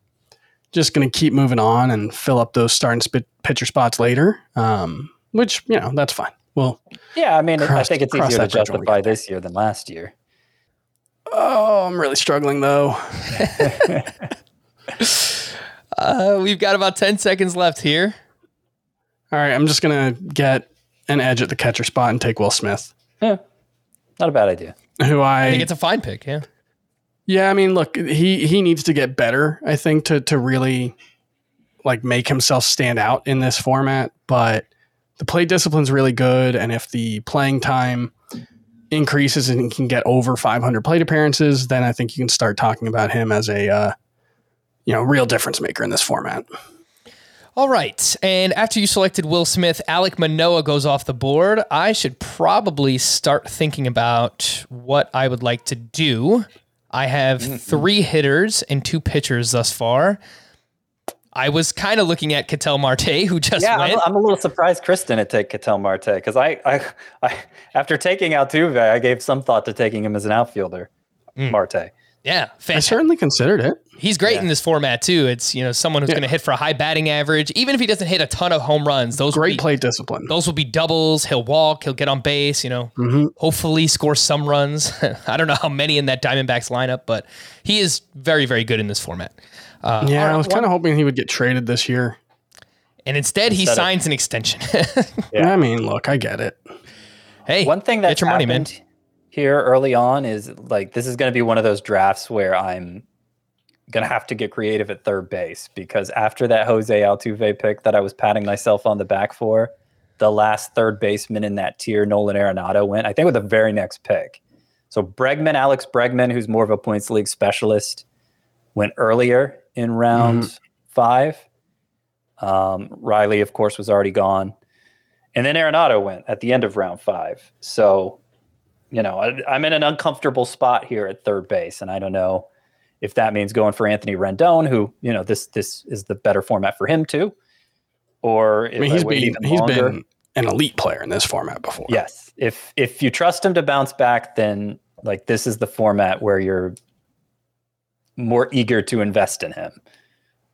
just going to keep moving on and fill up those starting sp- pitcher spots later. Um, which you know that's fine. Well,
Yeah, I mean, I think it's easier to
that bridge
justify this year than last year.
oh, I'm really struggling though.
Uh, we've got about 10 seconds left here.
All right, I'm just going to get an edge at the catcher spot and take Will Smith,
Yeah, not a bad idea.
who
I
I
think it's a fine pick, yeah.
Yeah, I mean, look, he he needs to get better. I think to to really like make himself stand out in this format. But the play discipline's really good, and if the playing time increases and can get over 500 plate appearances, then I think you can start talking about him as a uh, you know real difference maker in this format.
All right. And after you selected Will Smith, Alek Manoah goes off the board. I should probably start thinking about what I would like to do. I have three hitters and two pitchers thus far. I was kind of looking at Ketel Marte, who just
Yeah,
went.
I'm, I'm a little surprised Chris didn't take Ketel Marte because I, I, I, after taking Altuve, I gave some thought to taking him as an outfielder.
Hmm.
Marte.
Yeah,
I certainly considered it.
He's great
Yeah.
in this format too. It's you know someone who's
Yeah.
going to hit for a high batting average, even if he doesn't hit a ton of home runs. Those will
Great
be,
plate discipline.
Those will be doubles. He'll walk. He'll get on base. You know,
Mhm.
hopefully score some runs. I don't know how many in that Diamondbacks lineup, but he is very, very good in this format. Uh,
Yeah, I was kind of hoping he would get traded this year.
And instead, he
Instead of-
signs an extension.
Yeah.
I mean, look, I get it.
hey,
One thing
get
that's
your money, man.
happened here early on is like this is going to be one of those drafts where I'm going to have to get creative at third base because after that Jose Altuve pick that I was patting myself on the back for, the last third baseman in that tier, Nolan Arenado, went. I think with the very next pick. So Bregman, Alex Bregman, who's more of a points league specialist, went earlier in round five. Um, Riley, of course, was already gone. And then Arenado went at the end of round five. So, you know, I, I'm in an uncomfortable spot here at third base, and I don't know if that means going for Anthony Rendon, who you know this this is the better format for him too, or if
I mean,
I
he's
wait
been
even
he's
longer.
been an elite player in this format before.
Yes, if if you trust him to bounce back, then like this is the format where you're more eager to invest in him.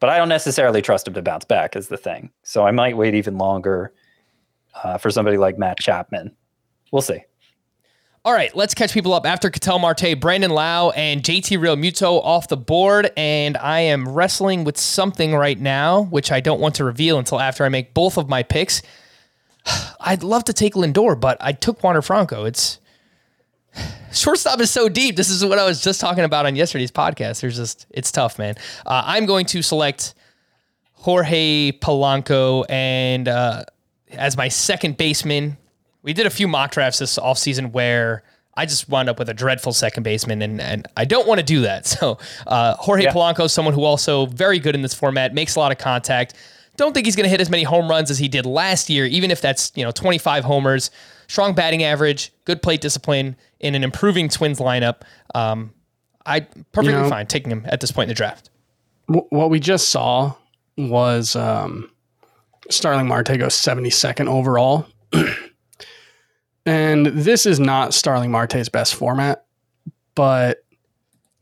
But I don't necessarily trust him to bounce back is the thing. So I might wait even longer uh, for somebody like Matt Chapman. We'll see.
All right, let's catch people up after Ketel Marte, Brandon Lowe, and JT Realmuto off the board. And I am wrestling with something right now, which I don't want to reveal until after I make both of my picks. I'd love to take Lindor, but I took Wander Franco. It's shortstop is so deep. This is what I was just talking about on yesterday's podcast. There's just it's tough, man. Uh, I'm going to select Jorge Polanco and uh, as my second baseman. We did a few mock drafts this offseason where I just wound up with a dreadful second baseman, and, and I don't want to do that. So uh, Jorge
Yeah.
Polanco, someone who also very good in this format, makes a lot of contact. Don't think he's going to hit as many home runs as he did last year, even if that's you know 25 homers. Strong batting average, good plate discipline in an improving Twins lineup. Um, I perfectly
You know-
fine taking him at this point in the draft.
Wh- what we just saw was um, Starling Marte go 72nd overall. and this is not Starling Marte's best format, but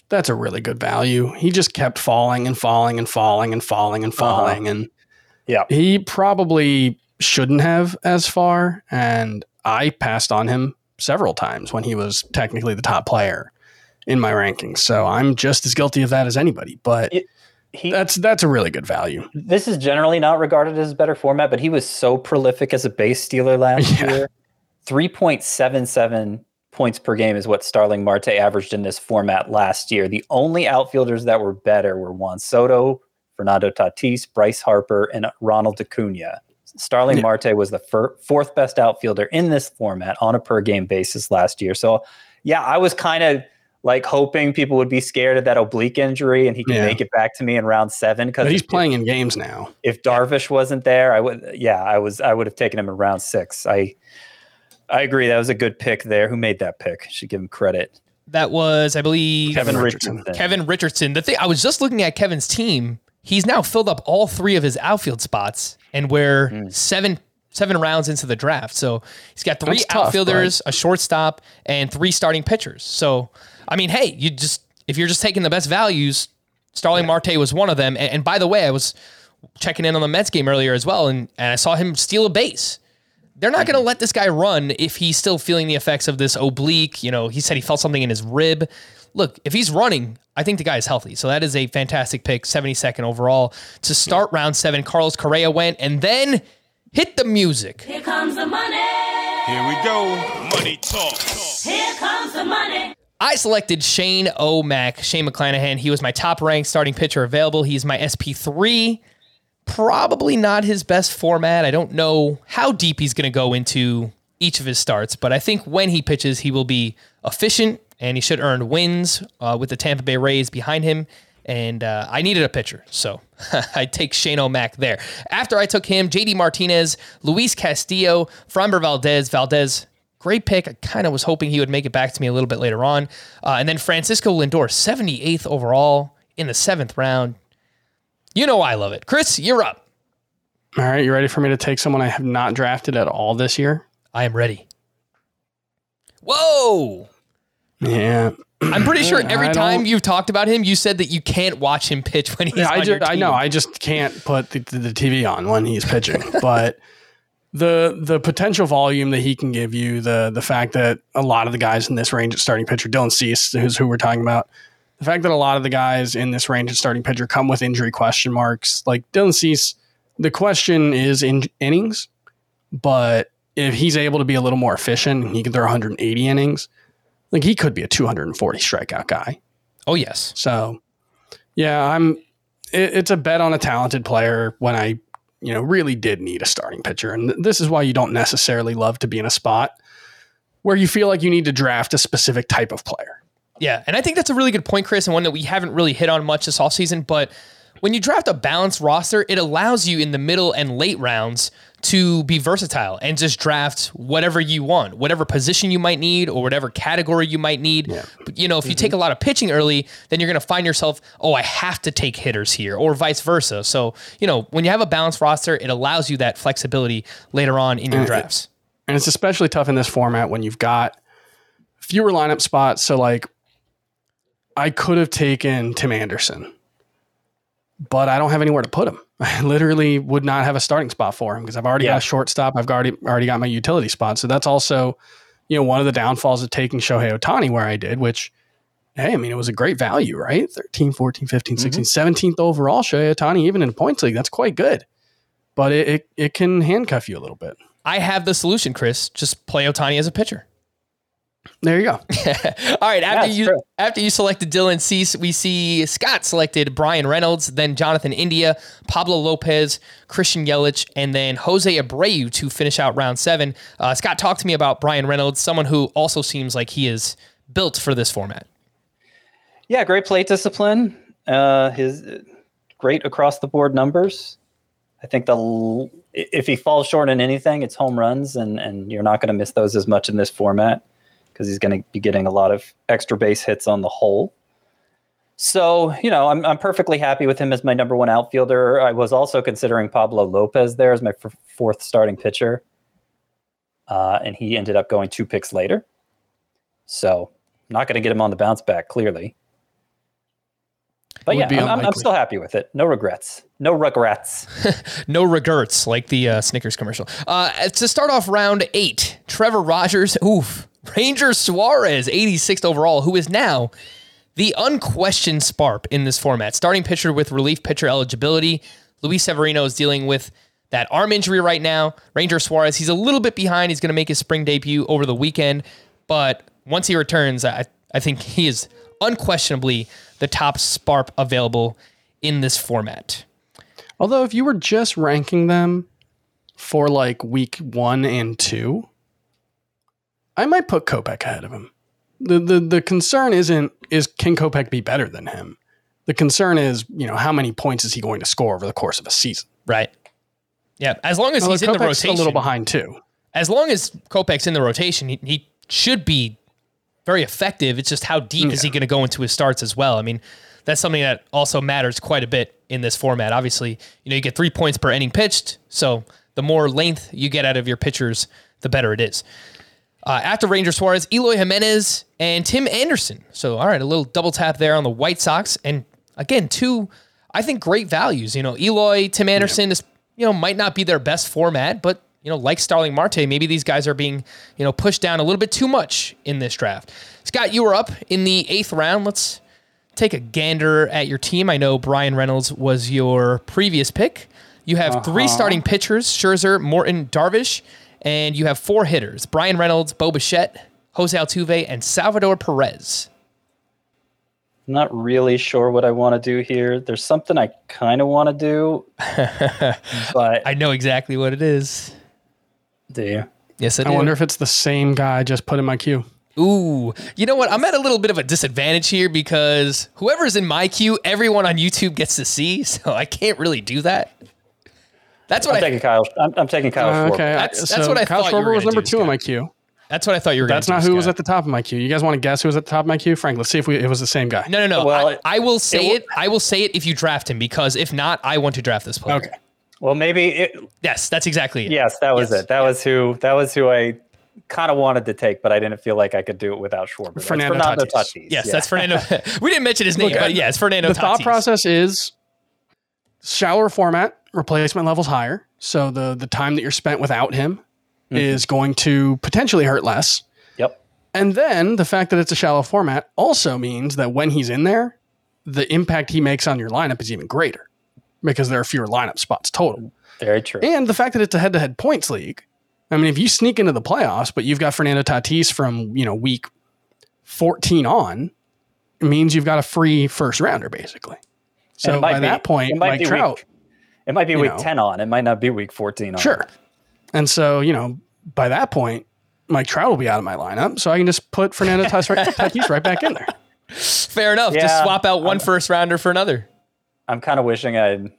that's a really good value. He just kept falling and falling and falling and falling and uh-huh. falling. And
Yeah.
he probably shouldn't have as far. And I passed on him several times when he was technically the top player in my rankings. So I'm just as guilty of that as anybody. But
It- He,
that's that's a really good value.
this is generally not regarded as a better format, but he was so prolific as a base stealer last
Yeah.
year. 3.77 points per game is what Starling Marte averaged in this format last year. The only outfielders that were better were Juan Soto, Fernando Tatis, Bryce Harper, and Ronald Acuna. Starling
Yeah.
Marte was the fir- fourth best outfielder in this format on a per game basis last year. So, yeah, I was kind of like hoping people would be scared of that oblique injury and he can
Yeah.
make it back to me in round seven. Because
he's playing in games now.
if Darvish wasn't there, I would yeah, I was I would have taken him in round six. I I agree. That was a good pick there. Who made that pick? Should give him credit.
That was, I believe,
Kevin
Richardson.
Richardson.
Kevin Richardson. The thing I was just looking at Kevin's team. He's now filled up all three of his outfield spots, and we're
Hmm.
seven seven rounds into the draft. So he's got three
That's tough,
outfielders, a shortstop, and three starting pitchers. So I mean, hey, you just if you're just taking the best values, Starling Marte was one of them. And, and by the way, I was checking in on the Mets game earlier as well, and, and I saw him steal a base. They're not going to mm-hmm. let this guy run if he's still feeling the effects of this oblique. You know, he said he felt something in his rib. Look, if he's running, I think the guy is healthy. So that is a fantastic pick, 72nd overall. To start round seven, Carlos Correa went and then hit the music.
Here comes the money.
Here we go. Money talk.
Here comes the money.
I selected Shane O'Mac, Shane McClanahan. He was my top ranked starting pitcher available. He's my SP3. Probably not his best format. I don't know how deep he's going to go into each of his starts, but I think when he pitches, he will be efficient and he should earn wins uh, with the Tampa Bay Rays behind him. And uh, I needed a pitcher, so I take Shane O'Mac there. After I took him, JD Martinez, Luis Castillo, Framber Valdez. Valdez, great pick. I kind of was hoping he would make it back to me a little bit later on. Uh, and then Francisco Lindor, 78th overall in the seventh round. You know I love it. Chris, you're up.
All right, you ready for me to take someone I have not drafted at all this year?
I am ready. Whoa!
Yeah,
I'm pretty sure every
I
time you've talked about him, you said that you can't watch him pitch when he's
yeah. I just, I know, I just can't put the, the, the TV on when he's pitching, but. The the potential volume that he can give you, the the fact that a lot of the guys in this range at starting pitcher, Dylan Cease, who's who we're talking about, the fact that a lot of the guys in this range of starting pitcher come with injury question marks. Like Dylan Cease, the question is in innings, but if he's able to be a little more efficient he can throw 180 innings, like he could be a 240 strikeout guy.
Oh yes.
So, yeah, I'm. It, it's a bet on a talented player when I, you know, really did need a starting pitcher, and th- this is why you don't necessarily love to be in a spot where you feel like you need to draft a specific type of player.
Yeah, and I think that's a really good point, Chris, and one that we haven't really hit on much this offseason. But when you draft a balanced roster, it allows you in the middle and late rounds to be versatile and just draft whatever you want, whatever position you might need or whatever category you might need. But, you know, if you mm-hmm. take a lot of pitching early, then you're going to find yourself, oh, I have to take hitters here or vice versa. So, you know, when you have a balanced roster, it allows you that flexibility later on in your drafts.
And it's especially tough in this format when you've got fewer lineup spots. So, like, I could have taken Tim Anderson, but I don't have anywhere to put him. I literally would not have a starting spot for him because I've already
Yeah.
got a shortstop. I've already already got my utility spot. So that's also, you know, one of the downfalls of taking Shohei Ohtani where I did, which, hey, I mean, it was a great value, right? 13, 14, 15, mm-hmm. 16, 17th overall Shohei Ohtani, even in a points league. That's quite good. But it, it, it can handcuff you a little bit.
I have the solution, Chris. Just play Ohtani as a pitcher.
There you go.
All right. After
it's
you
true.
after you selected Dylan Cease, we see Scott selected Bryan Reynolds, then Jonathan India, Pablo Lopez, Christian Yelich, and then Jose Abreu to finish out round seven. Uh, Scott, talk to me about Bryan Reynolds, someone who also seems like he is built for this format.
Yeah, great plate discipline. Uh, his great across the board numbers. I think the if he falls short in anything, it's home runs, and and you're not going to miss those as much in this format because he's going to be getting a lot of extra base hits on the whole. So you know, I'm I'm perfectly happy with him as my number one outfielder. I was also considering Pablo Lopez there as my f- fourth starting pitcher, uh, and he ended up going two picks later. So not going to get him on the bounce back clearly. But yeah, I'm, I'm, I'm still happy with it. No regrets. No regrets.
No regrets, like the uh, Snickers commercial. Uh, to start off round eight, Trevor Rogers, oof, Ranger Suarez, 86th overall, who is now the unquestioned Sparp in this format. Starting pitcher with relief pitcher eligibility. Luis Severino is dealing with that arm injury right now. Ranger Suarez, he's a little bit behind. He's going to make his spring debut over the weekend, but once he returns, I, I think he is unquestionably the top Sparp available in this format.
Although, if you were just ranking them for like week one and two, I might put Kopech ahead of him. The, the the concern isn't is can Kopech be better than him? The concern is, you know, how many points is he going to score over the course of a season?
Right. Yeah. As long as he's in the rotation.
a little behind too.
As long as Kopech's in the rotation, he, he should be very effective. It's just how deep is he going to go into his starts as well? I mean, that's something that also matters quite a bit in this format. Obviously, you know, you get three points per inning pitched. So the more length you get out of your pitchers, the better it is. Uh, after Ranger Suarez, Eloy Jimenez and Tim Anderson. So, all right, a little double tap there on the White Sox. And again, two, I think, great values. You know, Eloy, Tim Anderson is, you know, might not be their best format, but, you know, like Starling Marte, maybe these guys are being, you know, pushed down a little bit too much in this draft. Scott, you were up in the eighth round. Let's take a gander at your team. I know Bryan Reynolds was your previous pick. You have three uh-huh. starting pitchers Scherzer, Morton, Darvish, and you have four hitters Bryan Reynolds, Bo Bichette, Jose Altuve, and Salvador Perez.
I'm not really sure what I want to do here. There's something I kind of want to do, but
I know exactly what it is.
Do you?
Yes, I
I
do.
wonder if it's the same guy I just put in my queue.
Ooh, you know what? I'm at a little bit of a disadvantage here because whoever's in my queue, everyone on YouTube gets to see, so I can't really do that. That's what
I'm
I.
taking Kyle. I'm, I'm taking Kyle.
Uh,
Schwarber.
okay,
That's-
I-
that's what I
Kyle
thought you were
was number
do,
two in my queue.
That's what I thought you were.
That's
gonna.
That's not
do,
who was at the top of my queue. You guys want to guess who was at the top of my queue? Frank, let's see if we, it was the same guy.
No, no, no.
Well,
I,
it-
I will say
it
it, I will say it if you draft him because if not, I want to draft this player.
Okay.
Well, maybe. It,
Yes, that's exactly it.
yes, that was
Yes.
it. That was who. That was who I kind of wanted to take, but I didn't feel like I could do it without Schwarber. That's
Fernando
Fernando
Tatis.
Tatis.
Yes,
yeah.
that's Fernando. we didn't mention his name,
Look,
but
uh,
yeah, it's Fernando.
the thought process is shallower format, replacement levels higher. So the the time that you're spent without him
Mm-hmm.
is going to potentially hurt less.
Yep.
And then the fact that it's a shallow format also means that when he's in there, the impact he makes on your lineup is even greater because there are fewer lineup spots total.
Very true.
And the fact that it's a head to head points league. I mean, if you sneak into the playoffs, but you've got Fernando Tatis from, you know, week 14 on, it means you've got a free first rounder, basically. So by
be-
that point,
it might
Mike
be
Trout,
Week, it might be week
know.
10 on. It might not be week 14 on.
sure. And so, you know, by that point, Mike Trout will be out of my lineup. So I can just put Fernando Tatis right, Tatis right back in there.
Fair enough. Just swap out one first rounder for another.
I'm kind of wishing I'd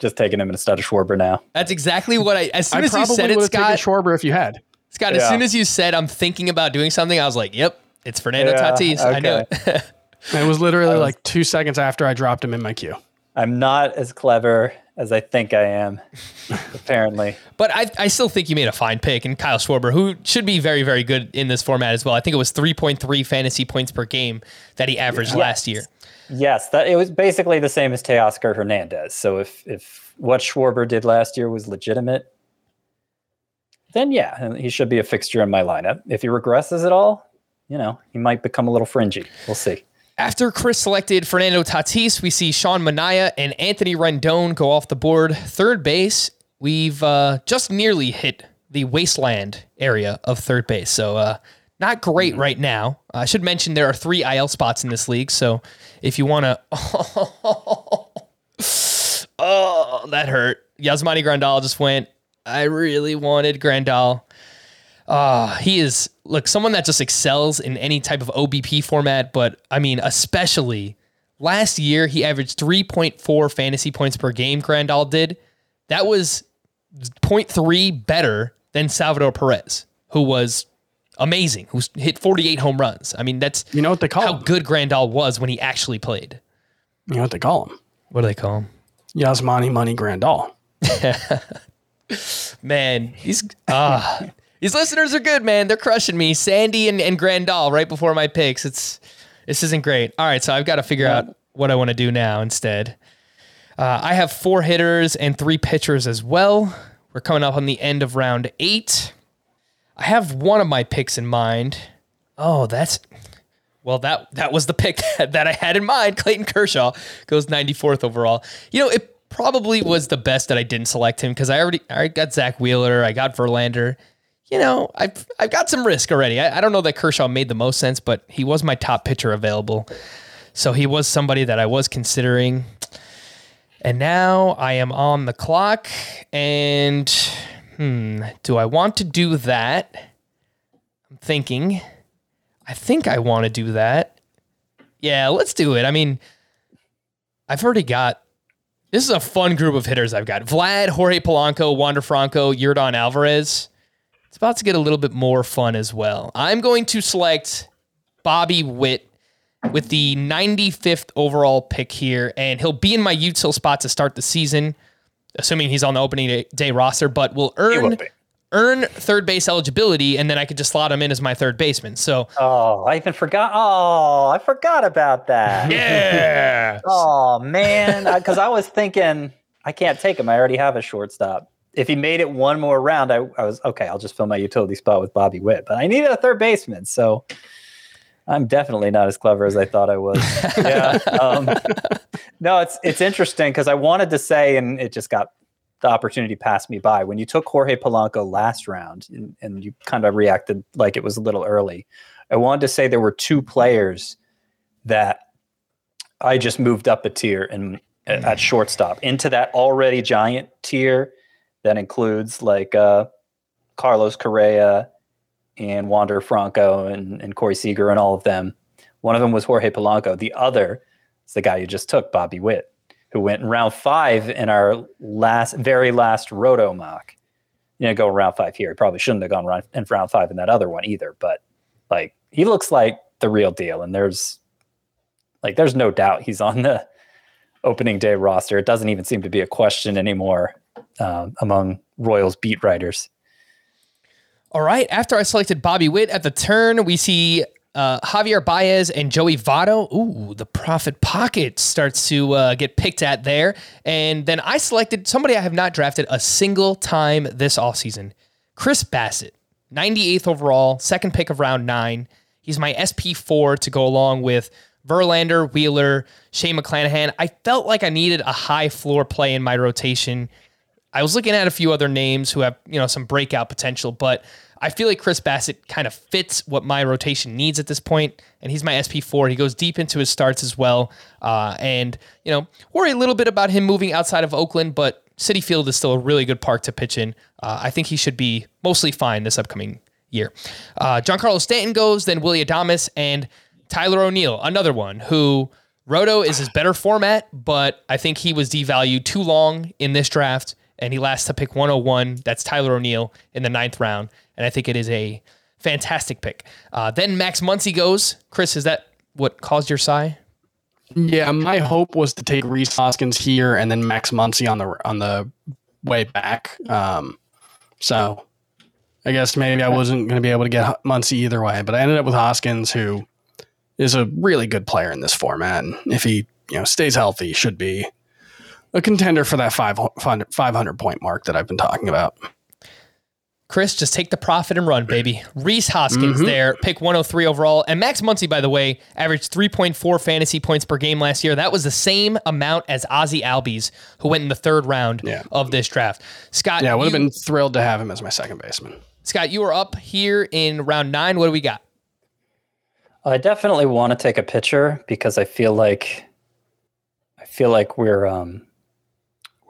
just taken him instead of Schwarber now.
That's exactly what I. As soon
I
as you said it,
have taken
Scott.
Schwarber if you had.
Scott, as
Yeah.
soon as you said I'm thinking about doing something, I was like, "Yep, it's Fernando
Yeah,
Tatis." I know. it.
It was literally um, like two seconds after I dropped him in my queue.
I'm not as clever as I think I am, apparently.
but I, I still think you made a fine pick, and Kyle Schwarber, who should be very, very good in this format as well. I think it was 3.3 fantasy points per game that he averaged last year.
Yes, that it was basically the same as Teoscar Hernandez. So if if what Schwarber did last year was legitimate, then yeah, he should be a fixture in my lineup. If he regresses at all, you know, he might become a little fringy. We'll see.
After Chris selected Fernando Tatis, we see Sean Manaea and Anthony Rendon go off the board. Third base, we've uh, just nearly hit the wasteland area of third base. So, uh, not great right now. I should mention there are three IL spots in this league. So, if you want to. oh, that hurt. Yasmani Grandal just went. I really wanted Grandal. Uh, he is look someone that just excels in any type of OBP format, but I mean, especially last year he averaged 3.4 fantasy points per game. Grandal did that was 0.3 better than Salvador Perez, who was amazing, who's hit 48 home runs. I mean, that's
You know what they call
how
him?
good Grandal was when he actually played.
You know what they call him?
What do they call him?
Yasmani Money Grandal.
Man, these ah, these listeners are good, man. They're crushing me. Sandy and, and Grandal right before my picks. It's this isn't great. All right, so I've got to figure out what I want to do now instead. Uh, I have four hitters and three pitchers as well. We're coming up on the end of round eight. I have one of my picks in mind. Oh, that's well, that that was the pick that I had in mind. Clayton Kershaw goes 94th overall. You know, it probably was the best that I didn't select him because I already I got Zack Wheeler, I got Verlander. You know, I've I've got some risk already. I, I don't know that Kershaw made the most sense, but he was my top pitcher available. So he was somebody that I was considering. And now I am on the clock and hmm, do I want to do that? I'm thinking. I think I want to do that. Yeah, let's do it. I mean, I've already got. This is a fun group of hitters I've got. Vlad, Jorge Polanco, Wander Franco, Yordan Alvarez. It's about to get a little bit more fun as well. I'm going to select Bobby Witt with the 95th overall pick here, and he'll be in my util spot to start the season, assuming he's on the opening day, day roster, but will
He will
earn earn third base eligibility, and then I could just slot him in as my third baseman. So
Oh, I even forgot. Oh, I forgot about that.
yeah,
Oh man, because I, was thinking I can't take him. I already have a shortstop. If he made it one more round, I, I was okay. I'll just fill my utility spot with Bobby Witt. But I needed a third baseman, so I'm definitely not as clever as I thought I was. yeah. Um, no, it's it's interesting because I wanted to say, and it just got the opportunity passed me by. When you took Jorge Polanco last round, and, and you kind of reacted like it was a little early. I wanted to say there were two players that I just moved up a tier and at shortstop into that already giant tier that includes like uh, Carlos Correa and Wander Franco and, and Corey Seager and all of them. One of them was Jorge Polanco. The other is the guy you just took, Bobby Witt, who went in round five in our last, very last roto mock. You know, go round five here. He probably shouldn't have gone round, in round five in that other one either. But like, he looks like the real deal, and there's like, there's no doubt he's on the opening day roster. It doesn't even seem to be a question anymore um, among Royals beat writers.
All right. After I selected Bobby Witt at the turn, we see uh, Javier Baez and Joey Votto. Ooh, the profit pocket starts to uh, get picked at there. And then I selected somebody I have not drafted a single time this offseason Chris Bassitt, 98th overall, second pick of round nine. He's my SP4 to go along with Verlander, Wheeler, Shane McClanahan. I felt like I needed a high floor play in my rotation. I was looking at a few other names who have, you know, some breakout potential, but I feel like Chris Bassitt kind of fits what my rotation needs at this point, and he's my SP4. He goes deep into his starts as well, uh, and you know, worry a little bit about him moving outside of Oakland, but Citi Field is still a really good park to pitch in. Uh, I think he should be mostly fine this upcoming year. Uh, Giancarlo Stanton goes, then Willy Adames and Tyler O'Neill, another one who Roto is his better format, but I think he was devalued too long in this draft, and he lasts to pick 101. That's Tyler O'Neill in the ninth round, and I think it is a fantastic pick. Uh, then Max Muncy goes. Chris, is that what caused your sigh?
Yeah, my hope was to take Rhys Hoskins here and then Max Muncy on the on the way back. Um, so I guess maybe I wasn't going to be able to get Muncy either way, but I ended up with Hoskins, who is a really good player in this format. And if he you know stays healthy, should be a contender for that 500, 500 point mark that I've been talking about.
Chris, just take the profit and run, baby. Rhys Hoskins there, pick 103 overall. And Max Muncy, by the way, averaged 3.4 fantasy points per game last year. That was the same amount as Ozzie Albies, who went in the third round
Yeah.
of this draft. Scott,
Yeah, I would have been thrilled to have him as my second baseman.
Scott, you are up here in round nine. What do we got?
I definitely want to take a pitcher because I feel like I feel like we're um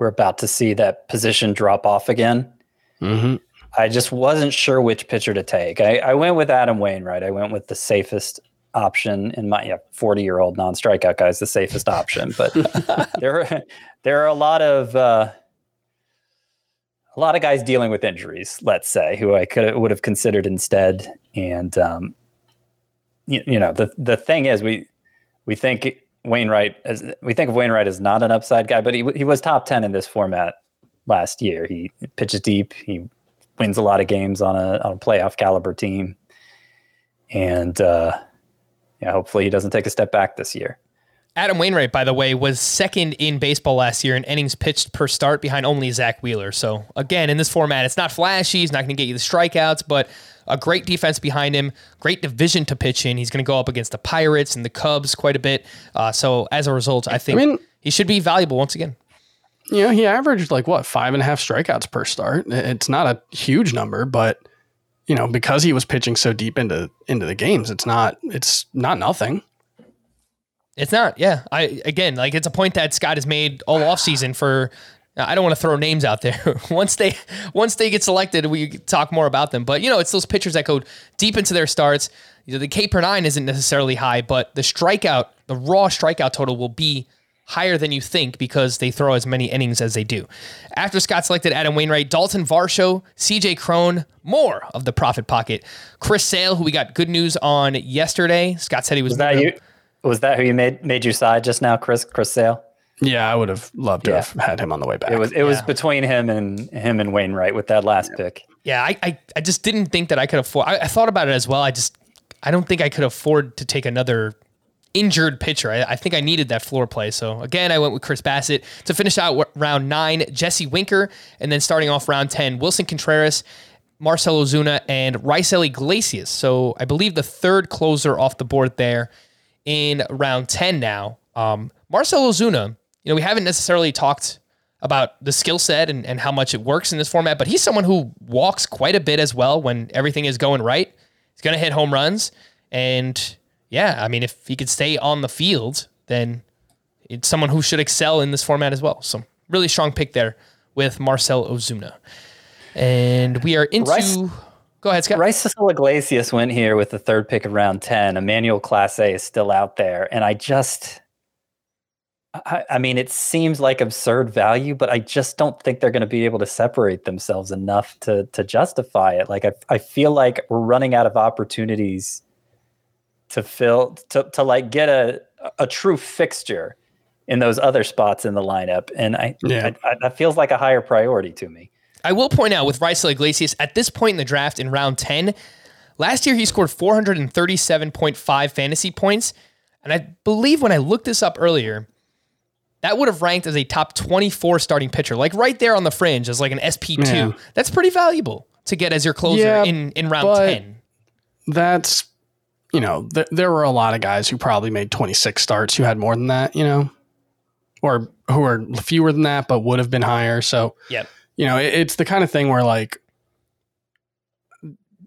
we're about to see that position drop off again.
Mm-hmm.
I just wasn't sure which pitcher to take. I, I went with Adam Wainwright. I went with the safest option in my yeah, 40 year old non strikeout guy is the safest option. But there are there are a lot of uh, a lot of guys dealing with injuries, let's say, who I could would have considered instead. And um, you, you know, the the thing is we we think Wainwright as we think of Wainwright as not an upside guy, but he he was top 10 in this format last year. He pitches deep, he wins a lot of games on a on a playoff caliber team. And uh yeah, hopefully he doesn't take a step back this year.
Adam Wainwright, by the way, was second in baseball last year in innings pitched per start behind only Zack Wheeler. So, again, in this format, it's not flashy. He's not going to get you the strikeouts, but a great defense behind him, great division to pitch in. He's going to go up against the Pirates and the Cubs quite a bit. Uh, so, as a result, I think
I mean-
he should be valuable once again.
you know, he averaged like what five and a half strikeouts per start. It's not a huge number, but you know, because he was pitching so deep into into the games, it's not it's not nothing.
It's not, yeah. I again, like it's a point that Scott has made all offseason for. I don't want to throw names out there. once they once they get selected, we talk more about them. But you know, it's those pitchers that go deep into their starts. you know, the K per nine isn't necessarily high, but the strikeout, the raw strikeout total will be higher than you think because they throw as many innings as they do. After Scott selected Adam Wainwright, Dalton Varsho, CJ Cron, more of the profit pocket. Chris Sale, who we got good news on yesterday. Scott said he was,
Was that you? Was that who you made made you side just now, Chris Chris Sale?
Yeah, I would have loved to
Yeah.
have had him on the way back.
It was it was between him and him and Wainwright with that last pick.
Yeah, I, I, I just didn't think that I could afford. I, I thought about it as well. I just, I don't think I could afford to take another injured pitcher. I, I think I needed that floor play. So again, I went with Chris Bassitt to finish out w- round nine. Jesse Winker, and then starting off round ten, Willson Contreras. Marcell Ozuna and Raisel Iglesias. So I believe the third closer off the board there in round 10 now. Um, Marcell Ozuna, you know, we haven't necessarily talked about the skill set and, and how much it works in this format, but he's someone who walks quite a bit as well when everything is going right. He's going to hit home runs. And yeah, I mean, if he could stay on the field, then it's someone who should excel in this format as well. So really strong pick there with Marcell Ozuna. And we are into.
Rice-
Go ahead, Scott.
Raisel Iglesias went here with the third pick of round 10. Emmanuel Clase is still out there. And I just, I, I mean, it seems like absurd value, but I just don't think they're going to be able to separate themselves enough to, to justify it. Like, I, I feel like we're running out of opportunities to fill, to, to like get a, a true fixture in those other spots in the lineup. And I,
Yeah.
I, I that feels like a higher priority to me.
I will point out with Raisel Iglesias at this point in the draft in round 10, last year he scored 437.5 fantasy points. And I believe when I looked this up earlier, that would have ranked as a top 24 starting pitcher, like right there on the fringe as like an SP2.
Yeah.
That's pretty valuable to get as your closer
Yeah,
in, in round 10.
That's, you know, th- there were a lot of guys who probably made 26 starts who had more than that, you know, or who are fewer than that, but would have been higher. So,
Yep.
you know, it, it's the kind of thing where like,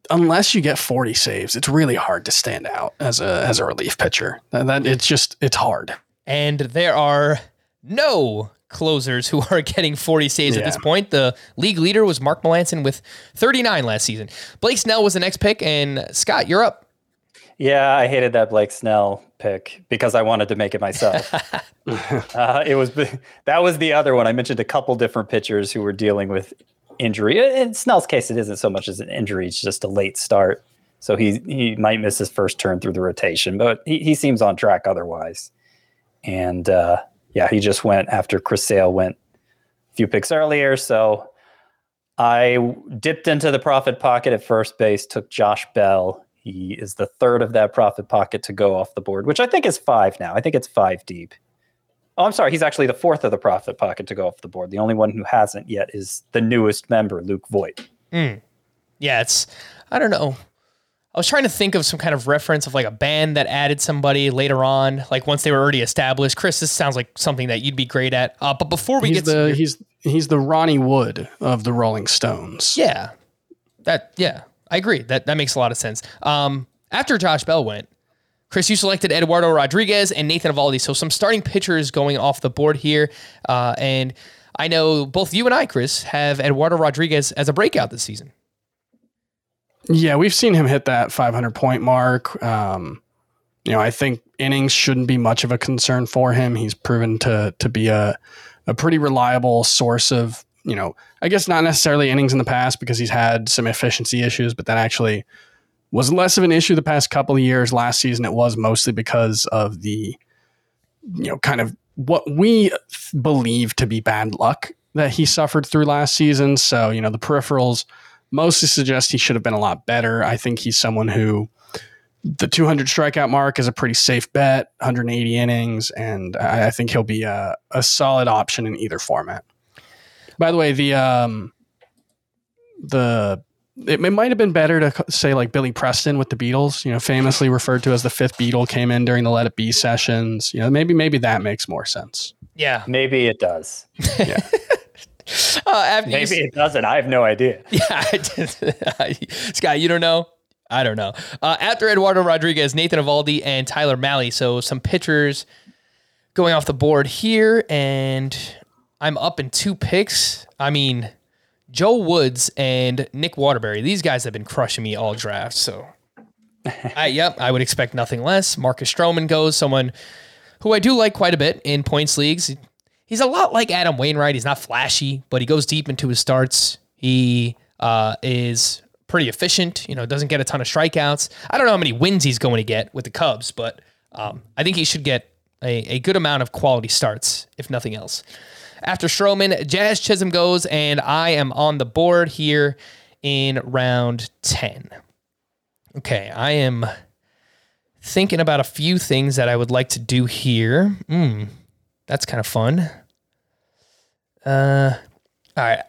unless you get 40 saves, it's really hard to stand out as a as a relief pitcher. That, that it's just it's hard.
And there are no closers who are getting 40 saves at this point. The league leader was Mark Melancon with 39 last season. Blake Snell was the next pick, and Scott, you're up.
Yeah, I hated that Blake Snell pick because I wanted to make it myself. uh, it was that was the other one. I mentioned a couple different pitchers who were dealing with injury. In Snell's case, it isn't so much as an injury; it's just a late start. So he he might miss his first turn through the rotation, but he, he seems on track otherwise. And uh, yeah, he just went after Chris Sale went a few picks earlier. So I dipped into the profit pocket at first base, took Josh Bell. He is the third of that profit pocket to go off the board, which I think is five now. I think it's five deep. Oh, I'm sorry. He's actually the fourth of the profit pocket to go off the board. The only one who hasn't yet is the newest member, Luke Voit. Hmm.
Yeah, it's I don't know. I was trying to think of some kind of reference of like a band that added somebody later on, like once they were already established. Chris, this sounds like something that you'd be great at. Uh, but before we
He's
get to
the
your-
he's he's the Ronnie Wood of the Rolling Stones.
yeah, that yeah, I agree. That that makes a lot of sense. Um, after Josh Bell went, Chris, you selected Eduardo Rodriguez and Nathan Eovaldi. So some starting pitchers going off the board here, uh, and I know both you and I, Chris, have Eduardo Rodriguez as a breakout this season.
Yeah, we've seen him hit that 500 point mark. Um, you know, I think innings shouldn't be much of a concern for him. He's proven to to be a a pretty reliable source of, you know, I guess not necessarily innings in the past because he's had some efficiency issues, but that actually was less of an issue the past couple of years. Last season, it was mostly because of the, you know, kind of what we believe to be bad luck that he suffered through last season. So, you know, the peripherals mostly suggest he should have been a lot better. I think he's someone who the 200 strikeout mark is a pretty safe bet, 180 innings, and I, I think he'll be a, a solid option in either format. By the way, the um, the it, it might have been better to say like Billy Preston with the Beatles, you know, famously referred to as the fifth Beatle, came in during the Let It Be sessions. You know, maybe maybe that makes more sense.
Yeah,
Maybe it does.
uh, after you
Maybe it doesn't. I have no idea.
Yeah. Scott, you don't know? I don't know. Uh, after Eduardo Rodriguez, Nathan Eovaldi, and Tyler Mahle. So some pitchers going off the board here, and I'm up in two picks. I mean, Joe Woods and Nick Waterbury. These guys have been crushing me all draft. So I, yep, I would expect nothing less. Marcus Stroman goes, someone who I do like quite a bit in points leagues. He's a lot like Adam Wainwright. He's not flashy, but he goes deep into his starts. He uh, is pretty efficient. You know, doesn't get a ton of strikeouts. I don't know how many wins he's going to get with the Cubs, but um, I think he should get a, a good amount of quality starts, if nothing else. After Stroman, Jazz Chisholm goes, and I am on the board here in round 10. Okay, I am thinking about a few things that I would like to do here. Hmm, that's kind of fun. Uh, all right.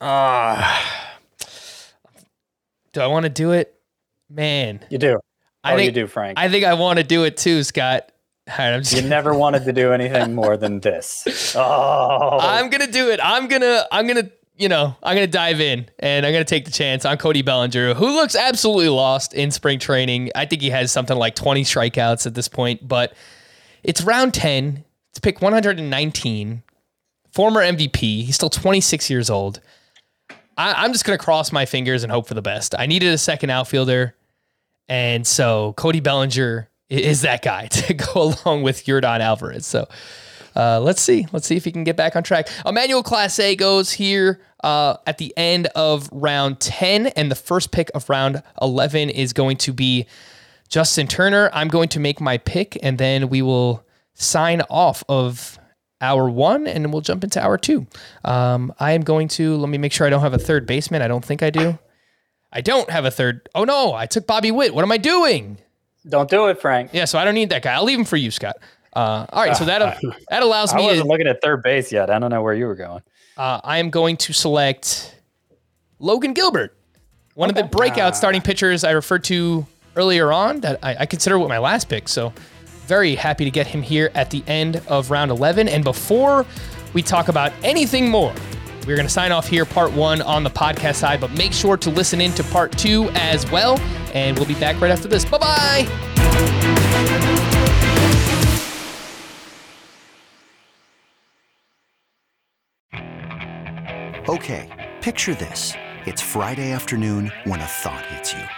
Ah, do I want to do it? Man,
You do.
I
oh,
think-
you do, Frank.
I think I want to do it too, Scott. All right, I'm just
you never wanted to do anything more than this. Oh,
I'm gonna do it. I'm gonna I'm gonna you know I'm gonna dive in and I'm gonna take the chance on Cody Bellinger, who looks absolutely lost in spring training. I think he has something like 20 strikeouts at this point, but it's round 10. It's pick 119. Former MVP. He's still 26 years old. I, I'm just gonna cross my fingers and hope for the best. I needed a second outfielder, and so Cody Bellinger is that guy to go along with Yordan Alvarez. So. Uh, let's see. Let's see if he can get back on track. Emmanuel Clase goes here uh, at the end of round 10, and the first pick of round 11 is going to be Justin Turner. I'm going to make my pick, and then we will sign off of hour one, and we'll jump into hour two. Um, I am going to let me make sure I don't have a third baseman. I don't think I do. I don't have a third. Oh no, I took Bobby Witt. What am I doing?
don't do it, Frank.
Yeah, so I don't need that guy. I'll leave him for you, Scott. Uh, all right, so that that allows me to
wasn't looking at third base yet. I don't know where you were going.
uh, I am going to select Logan Gilbert, one of the breakout starting pitchers I referred to earlier on that I, I consider with my last pick. So, very happy to get him here at the end of round 11. And before we talk about anything more, we're going to sign off here, part one on the podcast side, but make sure to listen in to part two as well. And we'll be back right after this. Bye bye.
Okay, picture this. It's Friday afternoon when a thought hits you.